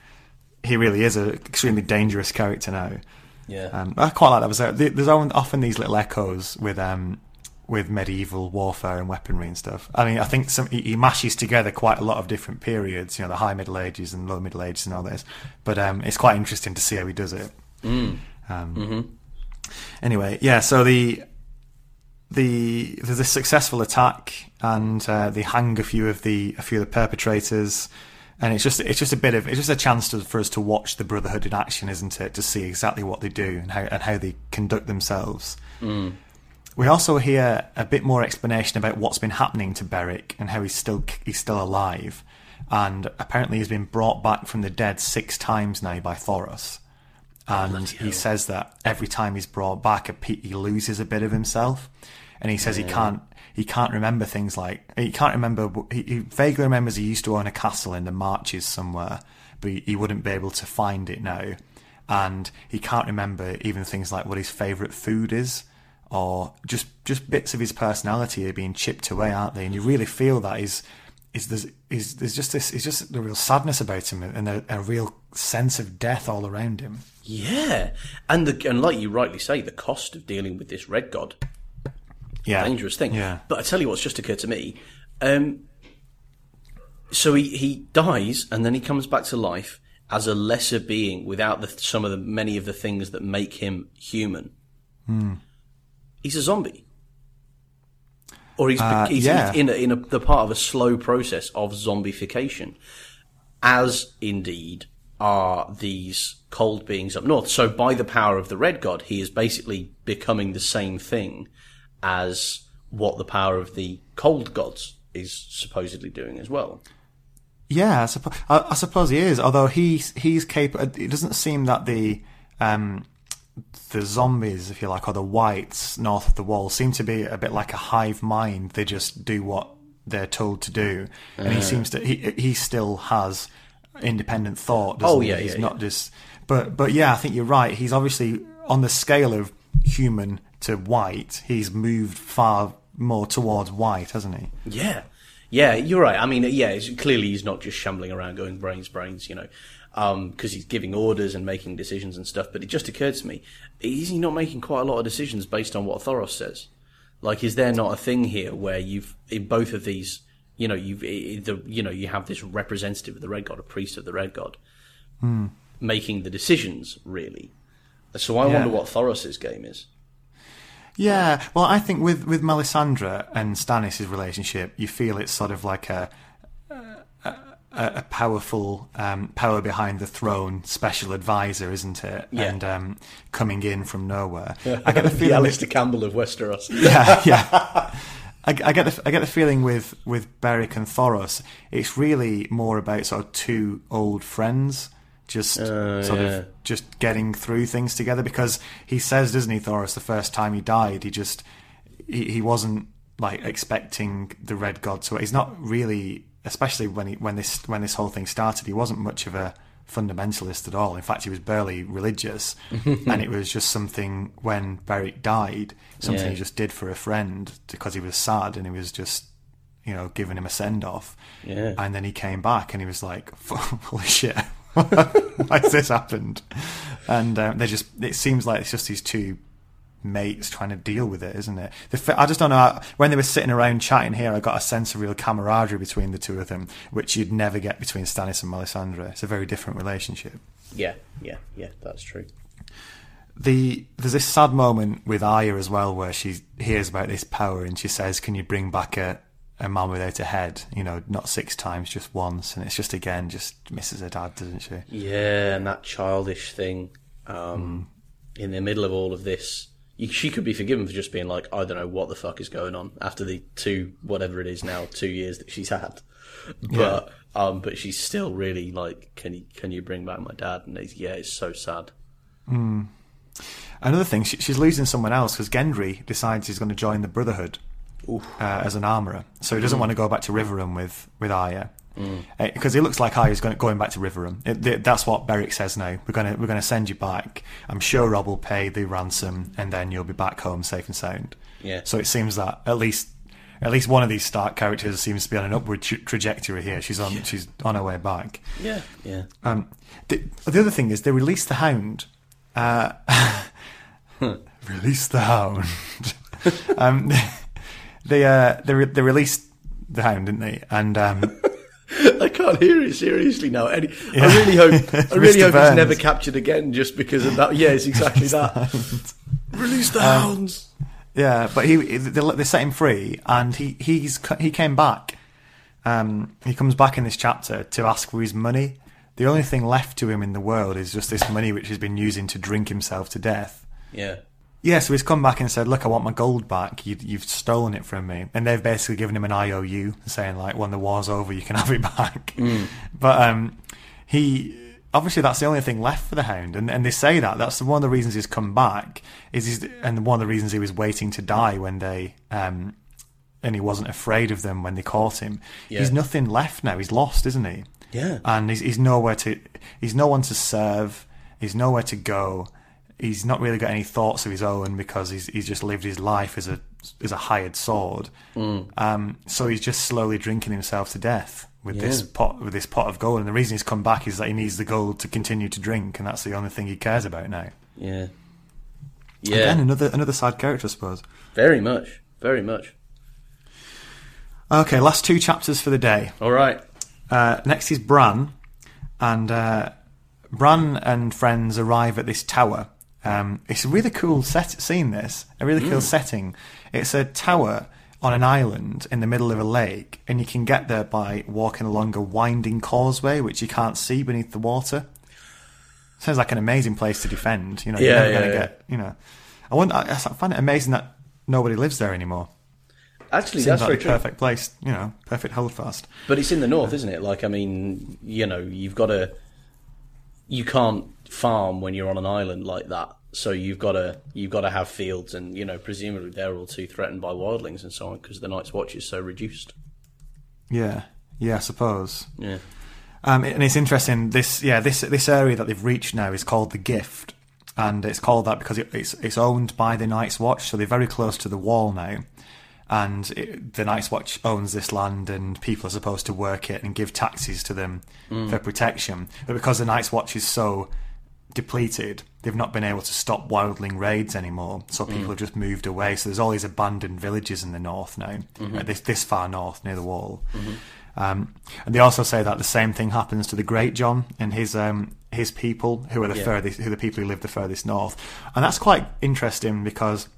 he really is an extremely dangerous character now. Yeah. Um, I quite like that. Was There's often these little echoes with um, with medieval warfare and weaponry and stuff. I mean, I think some he, he mashes together quite a lot of different periods. You know, the High Middle Ages and Low Middle Ages and all this. But um, it's quite interesting to see how he does it. Um, Anyway, yeah. So the the there's a successful attack and uh, they hang a few of the a few of the perpetrators. And it's just it's just a bit of it's just a chance to, for us to watch the brotherhood in action isn't it? To see exactly what they do and how and how they conduct themselves. We also hear a bit more explanation about what's been happening to Beric and how he's still he's still alive. And apparently he's been brought back from the dead six times now by Thoros and he says that every time he's brought back, he loses a bit of himself, and he says he can't he can't remember things like he can't remember. He, he vaguely remembers he used to own a castle in the Marches somewhere, but he, he wouldn't be able to find it now, and he can't remember even things like what his favourite food is. Or just just bits of his personality are being chipped away, aren't they? And you really feel that is is there's is there's just this it's just a real sadness about him and a, a real sense of death all around him. Yeah, and the and like you rightly say, the cost of dealing with this red god Yeah. dangerous thing. Yeah. But I tell you what's just occurred to me. Um, so he, he dies and then he comes back to life as a lesser being without the, some of the many of the things that make him human. Hmm. He's a zombie. Or he's, Uh, he's, yeah. he's in, a, in a, the part of a slow process of zombification, as indeed are these cold beings up north. So by the power of the red god, he is basically becoming the same thing as what the power of the cold gods is supposedly doing as well. Yeah, I, suppo- I, I suppose he is. Although he's he's capable. It doesn't seem that the um, the zombies, if you like, or the whites north of the wall, seem to be a bit like a hive mind. They just do what they're told to do, and he seems to. He he still has independent thought. Oh, he? yeah, he's yeah, not just. But but yeah, I think you're right. He's obviously on the scale of human to white. He's moved far more towards white, hasn't he? Yeah, yeah, you're right. I mean, yeah, it's, clearly he's not just shambling around going brains, brains, you know, um, because he's giving orders and making decisions and stuff. But it just occurred to me, is he not making quite a lot of decisions based on what Thoros says? Like, is there not a thing here where you've in both of these, you know, you've the you know you have this representative of the red god, a priest of the red god, making the decisions really. So I Yeah. wonder what Thoros' game is. Yeah, well, I think with with Melisandre and Stannis' relationship, you feel it's sort of like a a, a powerful um, power behind the throne special advisor, isn't it? Yeah. And um, coming in from nowhere, [LAUGHS] I get the feeling. Alastair Campbell of Westeros. yeah, yeah. [LAUGHS] I, I get the I get the feeling with with Beric and Thoros, it's really more about sort of two old friends just oh, sort yeah. of just getting through things together. Because he says, doesn't he, Thoros, the first time he died, he just he, he wasn't like expecting the Red God to. He's not really, especially when he when this when this whole thing started, he wasn't much of a fundamentalist at all. In fact, he was barely religious, [LAUGHS] and it was just something when Beric died, something Yeah. he just did for a friend because he was sad and he was just, you know, giving him a send off. Yeah. And then he came back and he was like, [LAUGHS] "Holy shit, [LAUGHS] why has this happened?" And um, they just, it seems like it's just these two mates trying to deal with it, isn't it? The, I just don't know. When they were sitting around chatting here, I got a sense of real camaraderie between the two of them, which you'd never get between Stannis and Melisandre. It's a very different relationship. Yeah, yeah, yeah, that's true. The there's this sad moment with Arya as well, where she hears about this power and she says, "Can you bring back a a man without a head? You know, not six times, just once." And it's just again, just misses her dad, doesn't she? Yeah, and that childish thing um, in the middle of all of this. She could be forgiven for just being like, I don't know what the fuck is going on after the two, whatever it is now, two years that she's had. But um, but she's still really like, can you can you bring back my dad? And it's, yeah, it's so sad. Another thing, she, she's losing someone else because Gendry decides he's going to join the Brotherhood uh, as an armourer. So he doesn't want to go back to Riverrun with with Arya because it looks like Arya's going going back to Riverrun. It, th- that's what Beric says now. We're going to we're going to send you back. I'm sure Robb will pay the ransom, and then you'll be back home safe and sound. Yeah. So it seems that at least at least one of these Stark characters seems to be on an upward tra- trajectory here. She's on she's on her way back. Yeah, yeah. Um, the, the other thing is they released the Hound. Uh, [LAUGHS] release the Hound. [LAUGHS] um, [LAUGHS] they uh, they re- they released the Hound, didn't they? And um, [LAUGHS] I can't hear it seriously now. Any, I really hope, [LAUGHS] I really hope Burns. it's never captured again, just because of that. Yeah, it's exactly that. Release the hounds. yeah, but he they, they set him free, and he he's he came back. Um, he comes back in this chapter to ask for his money. The only thing left to him in the world is just this money, which he's been using to drink himself to death. Yeah, Yeah, so he's come back and said, "Look, I want my gold back. You, you've stolen it from me." And they've basically given him an IOU, saying like, "When the war's over, you can [LAUGHS] have it back." But um, he obviously that's the only thing left for the Hound, and and they say that that's one of the reasons he's come back is he's, and one of the reasons he was waiting to die when they um, and he wasn't afraid of them when they caught him. Yeah. He's nothing left now. He's lost, isn't he? Yeah. and he's, he's nowhere to he's no one to serve he's nowhere to go he's not really got any thoughts of his own because he's he's just lived his life as a as a hired sword um, so he's just slowly drinking himself to death with this pot with this pot of gold and the reason he's come back is that he needs the gold to continue to drink and that's the only thing he cares about now yeah, yeah. again another another sad character I suppose Very much, very much. Okay, last two chapters for the day. All right. Uh, next is Bran, and uh, Bran and friends arrive at this tower. Um, it's a really cool set scene. This a really cool setting. It's a tower on an island in the middle of a lake, and you can get there by walking along a winding causeway, which you can't see beneath the water. Sounds like an amazing place to defend. You know, you're never yeah, going to yeah. get. You know, I wonder. I, I find it amazing that nobody lives there anymore. Actually, Seems that's like very true. perfect place. You know, perfect holdfast. But it's in the north, isn't it? Like, I mean, you know, you've got to. You can't farm when you're on an island like that. So you've got to you've got to have fields, and you know, presumably they're all too threatened by wildlings and so on because the Night's Watch is so reduced. Yeah, yeah, I suppose. Yeah. Um, and it's interesting. This, yeah, this this area that they've reached now is called the Gift, and it's called that because it, it's it's owned by the Night's Watch, so they're very close to the wall now. And it, the Night's Watch owns this land, and people are supposed to work it and give taxes to them for protection. But because the Night's Watch is so depleted, they've not been able to stop wildling raids anymore. So people have just moved away. So there's all these abandoned villages in the north now, uh, this this far north near the wall. Um, and they also say that the same thing happens to the Greatjon and his um, his people, who are the Yeah. furthest, who are the people who live the furthest north. And that's quite interesting because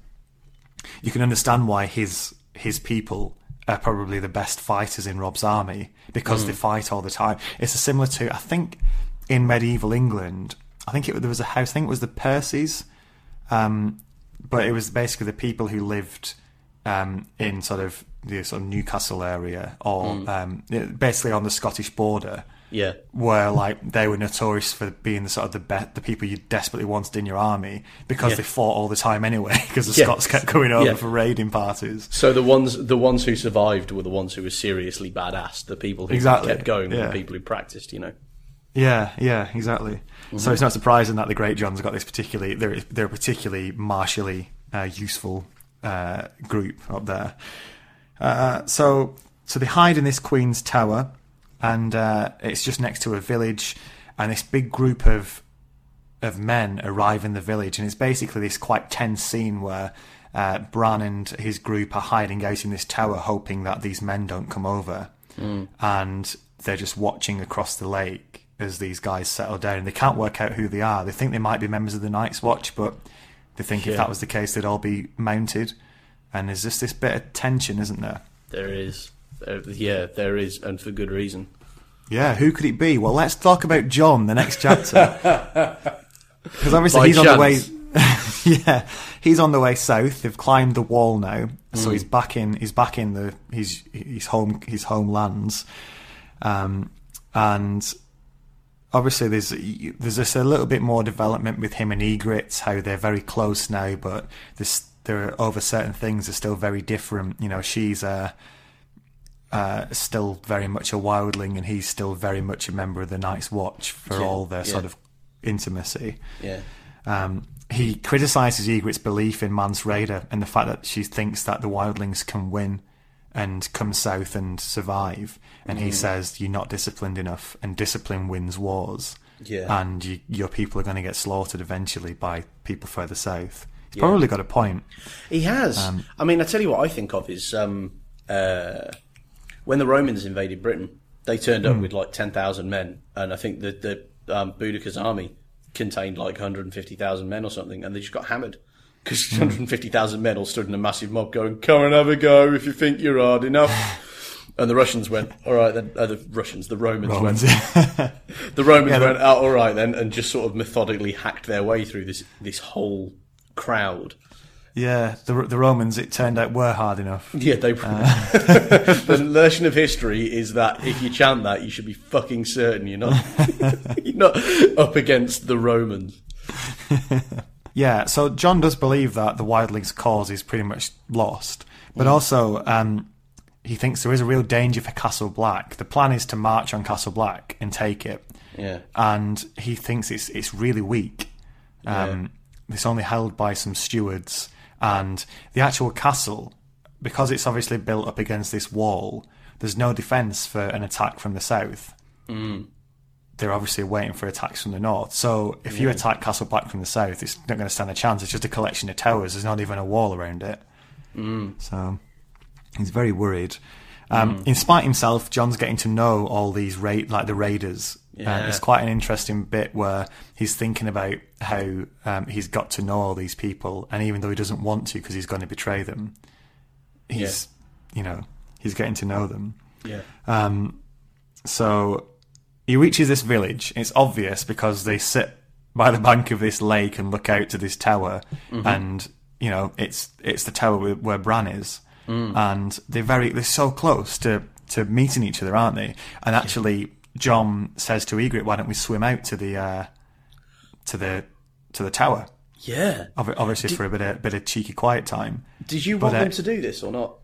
you can understand why his his people are probably the best fighters in Robb's army because they fight all the time. It's similar to I think in medieval England. I think it, there was a house. I think it was the Percys, um, but it was basically the people who lived um, in sort of the sort of Newcastle area or um, basically on the Scottish border Yeah. where like they were notorious for being the sort of the be- the people you desperately wanted in your army because Yeah. they fought all the time anyway [LAUGHS] because the Yeah. Scots kept coming over Yeah. for raiding parties. So the ones the ones who survived were the ones who were seriously badass. The people who Exactly, kept going were the people who practiced. You know. Yeah, yeah, exactly. So it's not surprising that the Greatjons got this particularly they're they're a particularly martially uh, useful uh, group up there. Uh, so so they hide in this Queen's Tower, and uh, it's just next to a village, and this big group of of men arrive in the village, and it's basically this quite tense scene where uh, Bran and his group are hiding out in this tower, hoping that these men don't come over, and they're just watching across the lake as these guys settle down. They can't work out who they are. They think they might be members of the Night's Watch, but they think if that was the case, they'd all be mounted. And there's just this bit of tension, isn't there? There is. There, yeah, there is, and for good reason. Yeah, who could it be? Well, let's talk about Jon, the next chapter. [LAUGHS] Because obviously By he's on the way. [LAUGHS] yeah, he's on the way south. They've climbed the wall now, so Mm. he's back in. He's back in the his his home his homelands, um, and obviously there's there's just a little bit more development with him and Ygritte, how they're very close now, but there's there are over certain things are still very different. You know, she's uh, uh, still very much a wildling, and he's still very much a member of the Night's Watch for Yeah, all their sort of intimacy. Yeah. Um, he criticises Ygritte's belief in Mance Rayder and the fact that she thinks that the wildlings can win and come south and survive. And Mm. he says, You're not disciplined enough, and discipline wins wars. Yeah. And you, your people are going to get slaughtered eventually by people further south. He's Yeah. probably got a point. He has. Um, I mean, I tell you what I think of is um, uh, when the Romans invaded Britain, they turned Hmm. up with like 10,000 men, and I think that the um, Boudicca's army contained like 150,000 men or something, and they just got hammered. Because Hmm. 150,000 men all stood in a massive mob going, come and have a go if you think you're hard enough. [SIGHS] And the Russians went, all right then. Uh, the Russians, the Romans, Romans. went, [LAUGHS] the Romans Yeah, went, oh, all right then, and just sort of methodically hacked their way through this this whole crowd. yeah, the, the Romans, it turned out, were hard enough. Yeah, they. Uh. [LAUGHS] the lesson of history is that if you chant that, you should be fucking certain you're not [LAUGHS] you're not up against the Romans. Yeah, so Jon does believe that the wildlings' cause is pretty much lost, but Mm. also um, he thinks there is a real danger for Castle Black. The plan is to march on Castle Black and take it, Yeah, and he thinks it's it's really weak. Um, It's only held by some stewards, and the actual castle, because it's obviously built up against this wall. There's no defense for an attack from the south. They're obviously waiting for attacks from the north. So if you attack Castle Black from the south, it's not going to stand a chance. It's just a collection of towers. There's not even a wall around it. So he's very worried. Um, In spite himself, Jon's getting to know all these ra- like the raiders. Yeah. And it's quite an interesting bit where he's thinking about how um, he's got to know all these people, and even though he doesn't want to because he's going to betray them, he's you know he's getting to know them. Yeah. So he reaches this village. It's obvious because they sit by the bank of this lake and look out to this tower, and you know it's it's the tower where, where Bran is, and they're very they're so close to to meeting each other, aren't they? And actually, Jon says to Ygritte, "Why don't we swim out to the uh, to the to the tower?" Yeah. Obvi- Obviously, for a bit of bit of cheeky quiet time. Did you want uh, them to do this or not?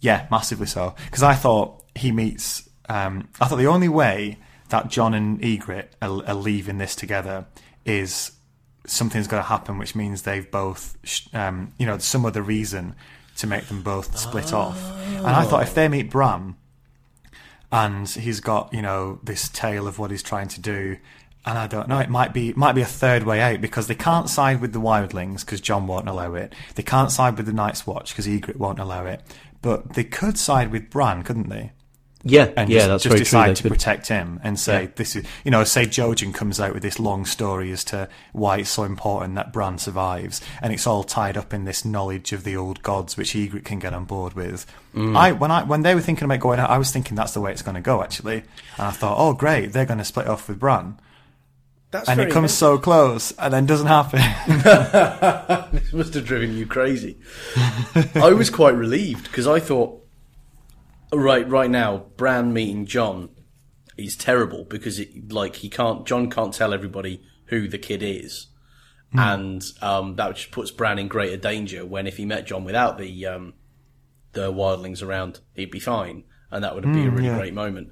Yeah, massively so. Because I thought he meets. Um, I thought the only way that Jon and Ygritte are, are leaving this together is something's going to happen, which means they've both, um, you know, some other reason to make them both split off. And I thought if they meet Bran, and he's got you know this tale of what he's trying to do. And I don't know. It might be might be a third way out because they can't side with the Wildlings because Jon won't allow it. They can't side with the Night's Watch because Ygritte won't allow it. But they could side with Bran, couldn't they? Yeah, And yeah, just, that's just very true. decide They to could- protect him and say this is you know say Jojen comes out with this long story as to why it's so important that Bran survives and it's all tied up in this knowledge of the old gods which Ygritte can get on board with. Mm. I when I when they were thinking about going out, I was thinking that's the way it's going to go actually, and I thought, oh great, they're going to split off with Bran, That's and it very comes so close and then doesn't happen. [LAUGHS] This must have driven you crazy. I was quite relieved because I thought, right, right now, Bran meeting Jon is terrible because it, like, he can't, Jon can't tell everybody who the kid is, and um, that just puts Bran in greater danger. When if he met Jon without the um, the wildlings around, he'd be fine, and that would be a really yeah. great moment.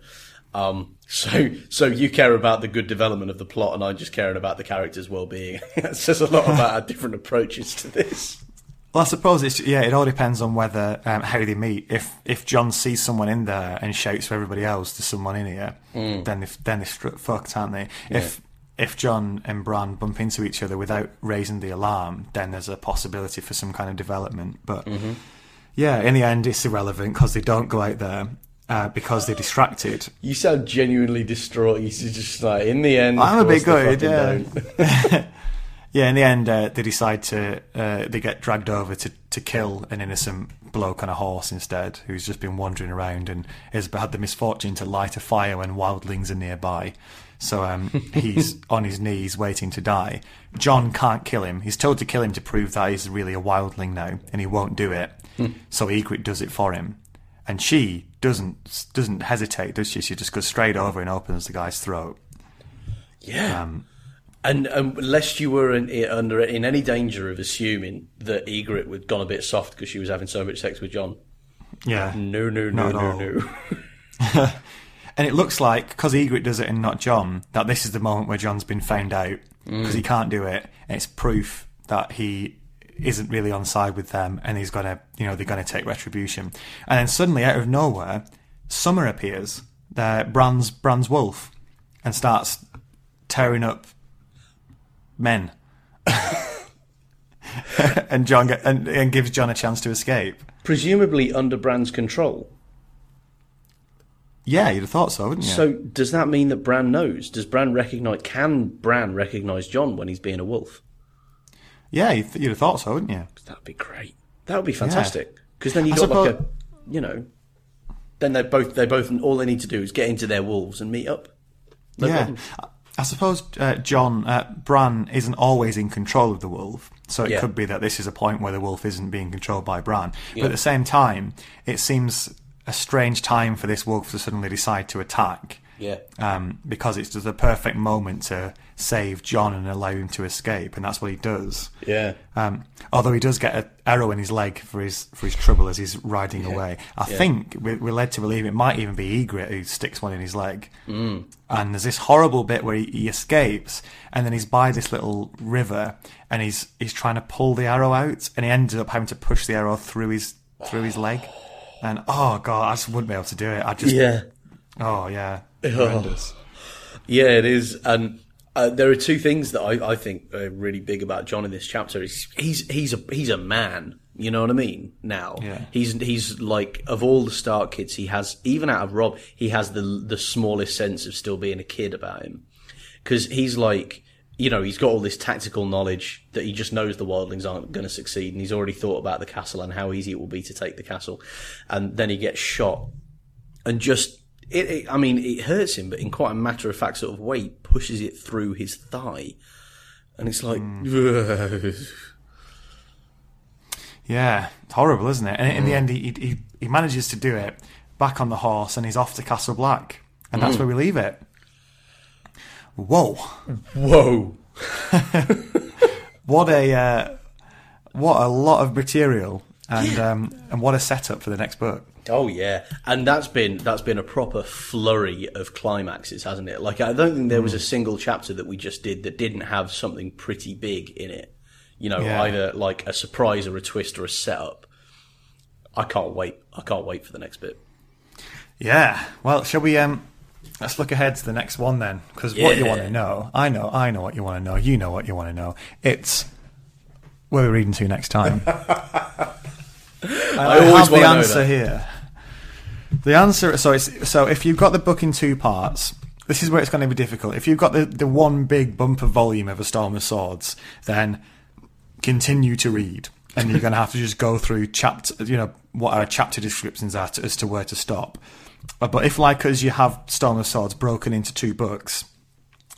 Um, so, so you care about the good development of the plot, and I'm just caring about the characters' well-being. [LAUGHS] that says a lot about our different approaches to this. Well, I suppose it's yeah. It all depends on whether um, how they meet. If if Jon sees someone in there and shouts for everybody else, "There's someone in here," then they then they're fucked, aren't they? If if Jon and Bran bump into each other without raising the alarm, then there's a possibility for some kind of development. But yeah, in the end, it's irrelevant because they don't go out there uh, because they're distracted. You sound genuinely distraught. You're just like, in the end, I'm a bit good. yeah. [LAUGHS] [LAUGHS] Yeah, in the end, uh, they decide to uh, they get dragged over to, to kill an innocent bloke on a horse instead, who's just been wandering around and has had the misfortune to light a fire when wildlings are nearby. So um, [LAUGHS] he's on his knees waiting to die. Jon can't kill him. He's told to kill him to prove that he's really a wildling now, and he won't do it. so Ygritte does it for him, and she doesn't doesn't hesitate, does she? She just goes straight over and opens the guy's throat. Yeah. Um, and lest you were in, under in any danger of assuming that Ygritte had gone a bit soft because she was having so much sex with Jon. Yeah, No, no, no, no, no. [LAUGHS] And it looks like, because Ygritte does it and not Jon, that this is the moment where Jon's been found out because he can't do it. And it's proof that he isn't really on side with them and he's to, you know, they're going to take retribution. And then suddenly, out of nowhere, Summer appears, uh, Bran's, Bran's wolf, and starts tearing up men. [LAUGHS] and Jon get, and, and gives Jon a chance to escape. Presumably under Bran's control. Yeah, you'd have thought so, wouldn't you? So does that mean that Bran knows? Does Bran recognize? Can Bran recognize Jon when he's being a wolf? yeah, you'd, you'd have thought so, wouldn't you? That'd be great. That would be fantastic. Because then you got like a, you know, then they both they both all they need to do is get into their wolves and meet up. No yeah. problem. I- suppose uh, Jon uh, Bran isn't always in control of the wolf, so it Yeah. could be that this is a point where the wolf isn't being controlled by Bran. Yeah. But at the same time, it seems a strange time for this wolf to suddenly decide to attack. Yeah. Um, because it's just the perfect moment to save Jon and allow him to escape, and that's what he does. Yeah. Um, although he does get an arrow in his leg for his for his trouble as he's riding away. I Yeah. think we're, we're led to believe it might even be Ygritte who sticks one in his leg. Mm. And there's this horrible bit where he, he escapes, and then he's by this little river, and he's he's trying to pull the arrow out, and he ends up having to push the arrow through his through his leg. And oh god, I just wouldn't be able to do it. I just Yeah. oh yeah, horrendous. Yeah, it is, and Uh, there are two things that I, I think are really big about Jon in this chapter. He's he's he's a he's a man. You know what I mean? Now Yeah. he's he's like of all the Stark kids, he has even out of Robb, he has the the smallest sense of still being a kid about him because he's like you know he's got all this tactical knowledge that he just knows the wildlings aren't going to succeed, and he's already thought about the castle and how easy it will be to take the castle, and then he gets shot and just it, it I mean it hurts him, but in quite a matter of fact sort of way, he pushes it through his thigh, and it's like. [LAUGHS] Yeah, it's horrible, isn't it? And in the end, he, he he manages to do it back on the horse, and he's off to Castle Black, and that's where we leave it. Whoa! Whoa! [LAUGHS] What a uh, what a lot of material, and um, and what a setup for the next book. Oh yeah, and that's been that's been a proper flurry of climaxes, hasn't it? Like I don't think there was a single chapter that we just did that didn't have something pretty big in it. You know, Yeah. either like a surprise or a twist or a setup. I can't wait. I can't wait for the next bit. Yeah. Well, shall we? Um, let's look ahead to the next one then, because what you want to know, I know, I know what you want to know. You know what you want to know. It's where we're reading to next time. [LAUGHS] I, I always have the answer here. The answer. So it's so if you've got the book in two parts. This is where it's going to be difficult. If you've got the, the one big bumper volume of A Storm of Swords, then continue to read, and you're going to have to just go through chapter, you know, what our chapter descriptions are to, as to where to stop. Uh, But if, like us, you have Storm of Swords broken into two books,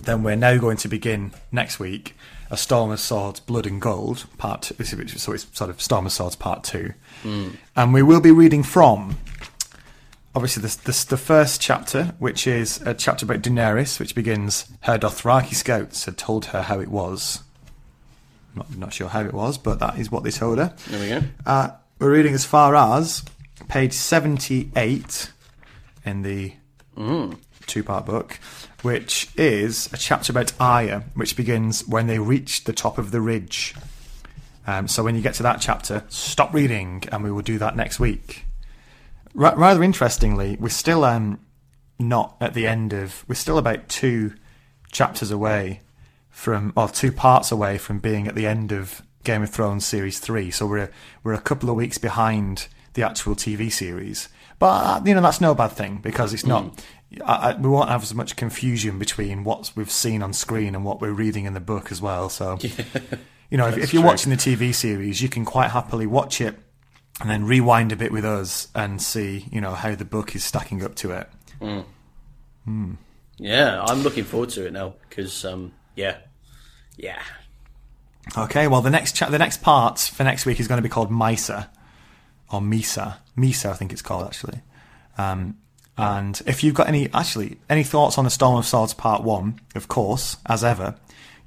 then we're now going to begin next week a Storm of Swords, Blood and Gold part. Two, so it's sort of Storm of Swords part two, and we will be reading from. Obviously, this, this the first chapter, which is a chapter about Daenerys, which begins. Her Dothraki scouts had told her how it was. Not, not sure how it was, but that is what they told her. There we go. Uh, we're reading as far as page 78 in the two part book, which is a chapter about Arya, which begins when they reach the top of the ridge. Um, so when you get to that chapter, stop reading, and we will do that next week. Ra- rather interestingly, we're still um, not at the end of. We're still about two chapters away from, or two parts away from being at the end of Game of Thrones series three. So we're we're a couple of weeks behind the actual TV series. But you know that's no bad thing because it's not. I, I, we won't have as much confusion between what we've seen on screen and what we're reading in the book as well. So, [LAUGHS] you know, if, if you're true. watching the TV series, you can quite happily watch it and then rewind a bit with us and see, you know, how the book is stacking up to it. Yeah, I'm looking forward to it now because um, yeah, yeah. Okay, well, the next cha- the next part for next week is going to be called Mhysa, or Mhysa, Mhysa, I think it's called actually. Um, and if you've got any, actually, any thoughts on the Storm of Swords Part One, of course, as ever,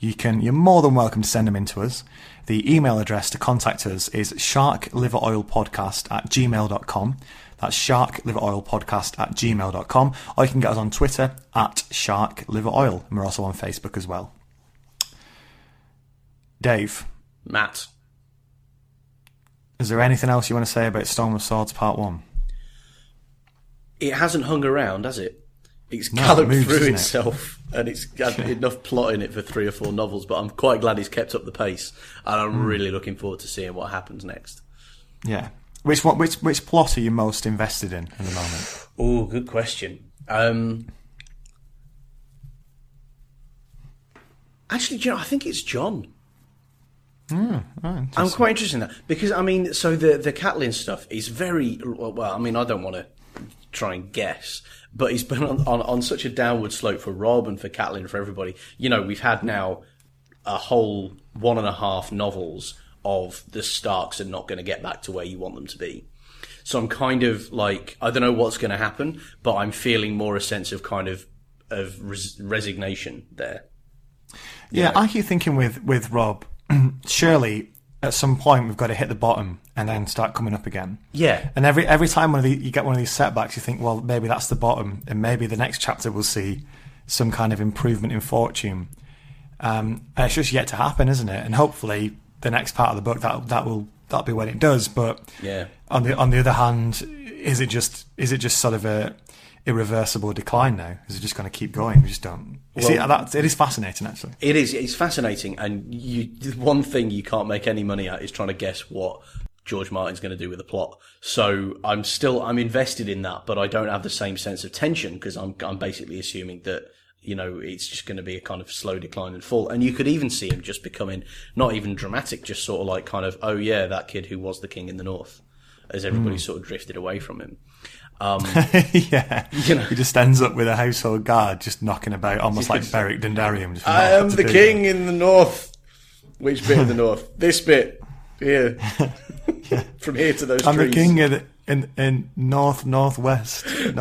you can. You're more than welcome to send them in to us. The email address to contact us is sharkliveroilpodcast at gmail.com. That's sharkliveroilpodcast at gmail.com. Or you can get us on Twitter at sharkliveroil. And we're also on Facebook as well. Dave, Matt, is there anything else you want to say about Storm of Swords Part 1? it hasn't hung around, has it? It's galloped moves, through isn't it? itself, and it's got enough plot in it for three or four novels. But I'm quite glad he's kept up the pace, and I'm Hmm. really looking forward to seeing what happens next. Yeah. Which one, which which plot are you most invested in at the moment? Oh, good question. Um, actually, you know, I think it's Jon. I'm quite interested in that because I mean, so the the Catelyn stuff is very well. I mean, I don't want to try and guess, but he's been on, on on such a downward slope for Robb and for and for everybody. You know, we've had now a whole one and a half novels of the Starks are not going to get back to where you want them to be. So I'm kind of like I don't know what's going to happen, but I'm feeling more a sense of kind of of res- resignation there. Yeah, I keep thinking with with Robb, [CLEARS THROAT] surely at some point we've got to hit the bottom and then start coming up again. Yeah, And every every time one of the, you get one of these setbacks, you think, well, maybe that's the bottom, and maybe the next chapter will see some kind of improvement in fortune. Um, and it's just yet to happen, isn't it? And hopefully, the next part of the book that that will that'll be when it does. But Yeah. on the on the other hand, is it just is it just sort of a irreversible decline now? Is it just going to keep going? We just don't. You see, Well- that, it is fascinating, actually. It is. It's fascinating, and you. One thing you can't make any money at is trying to guess what George Martin's going to do with the plot. So I'm still I'm invested in that, but I don't have the same sense of tension because I'm I'm basically assuming that you know it's just going to be a kind of slow decline and fall. And you could even see him just becoming not even dramatic, just sort of like kind of oh yeah, that kid who was the king in the north, as everybody hmm. sort of drifted away from him. [LAUGHS] yeah. You know. He just ends up with a household guard just knocking about, almost like Beric Dondarrion. just I am the do. king in the north. Which bit of the north? [LAUGHS] This bit here. [LAUGHS] From here to those I'm trees. the king in, in, in north, northwest. North.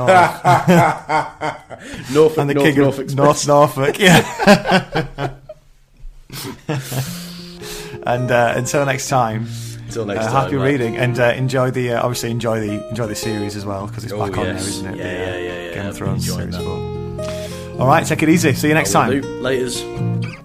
Norfolk, I'm the North, king North of Express. North Norfolk. Yeah. and uh, until next time. Till next Uh, time. happy reading and uh, enjoy the uh, obviously enjoy the enjoy the series as well because it's Oh, back on yes. now, isn't it? Yeah, The, uh, yeah, yeah, yeah. Game of Thrones series All right, take it easy. See you next time. do. Laters.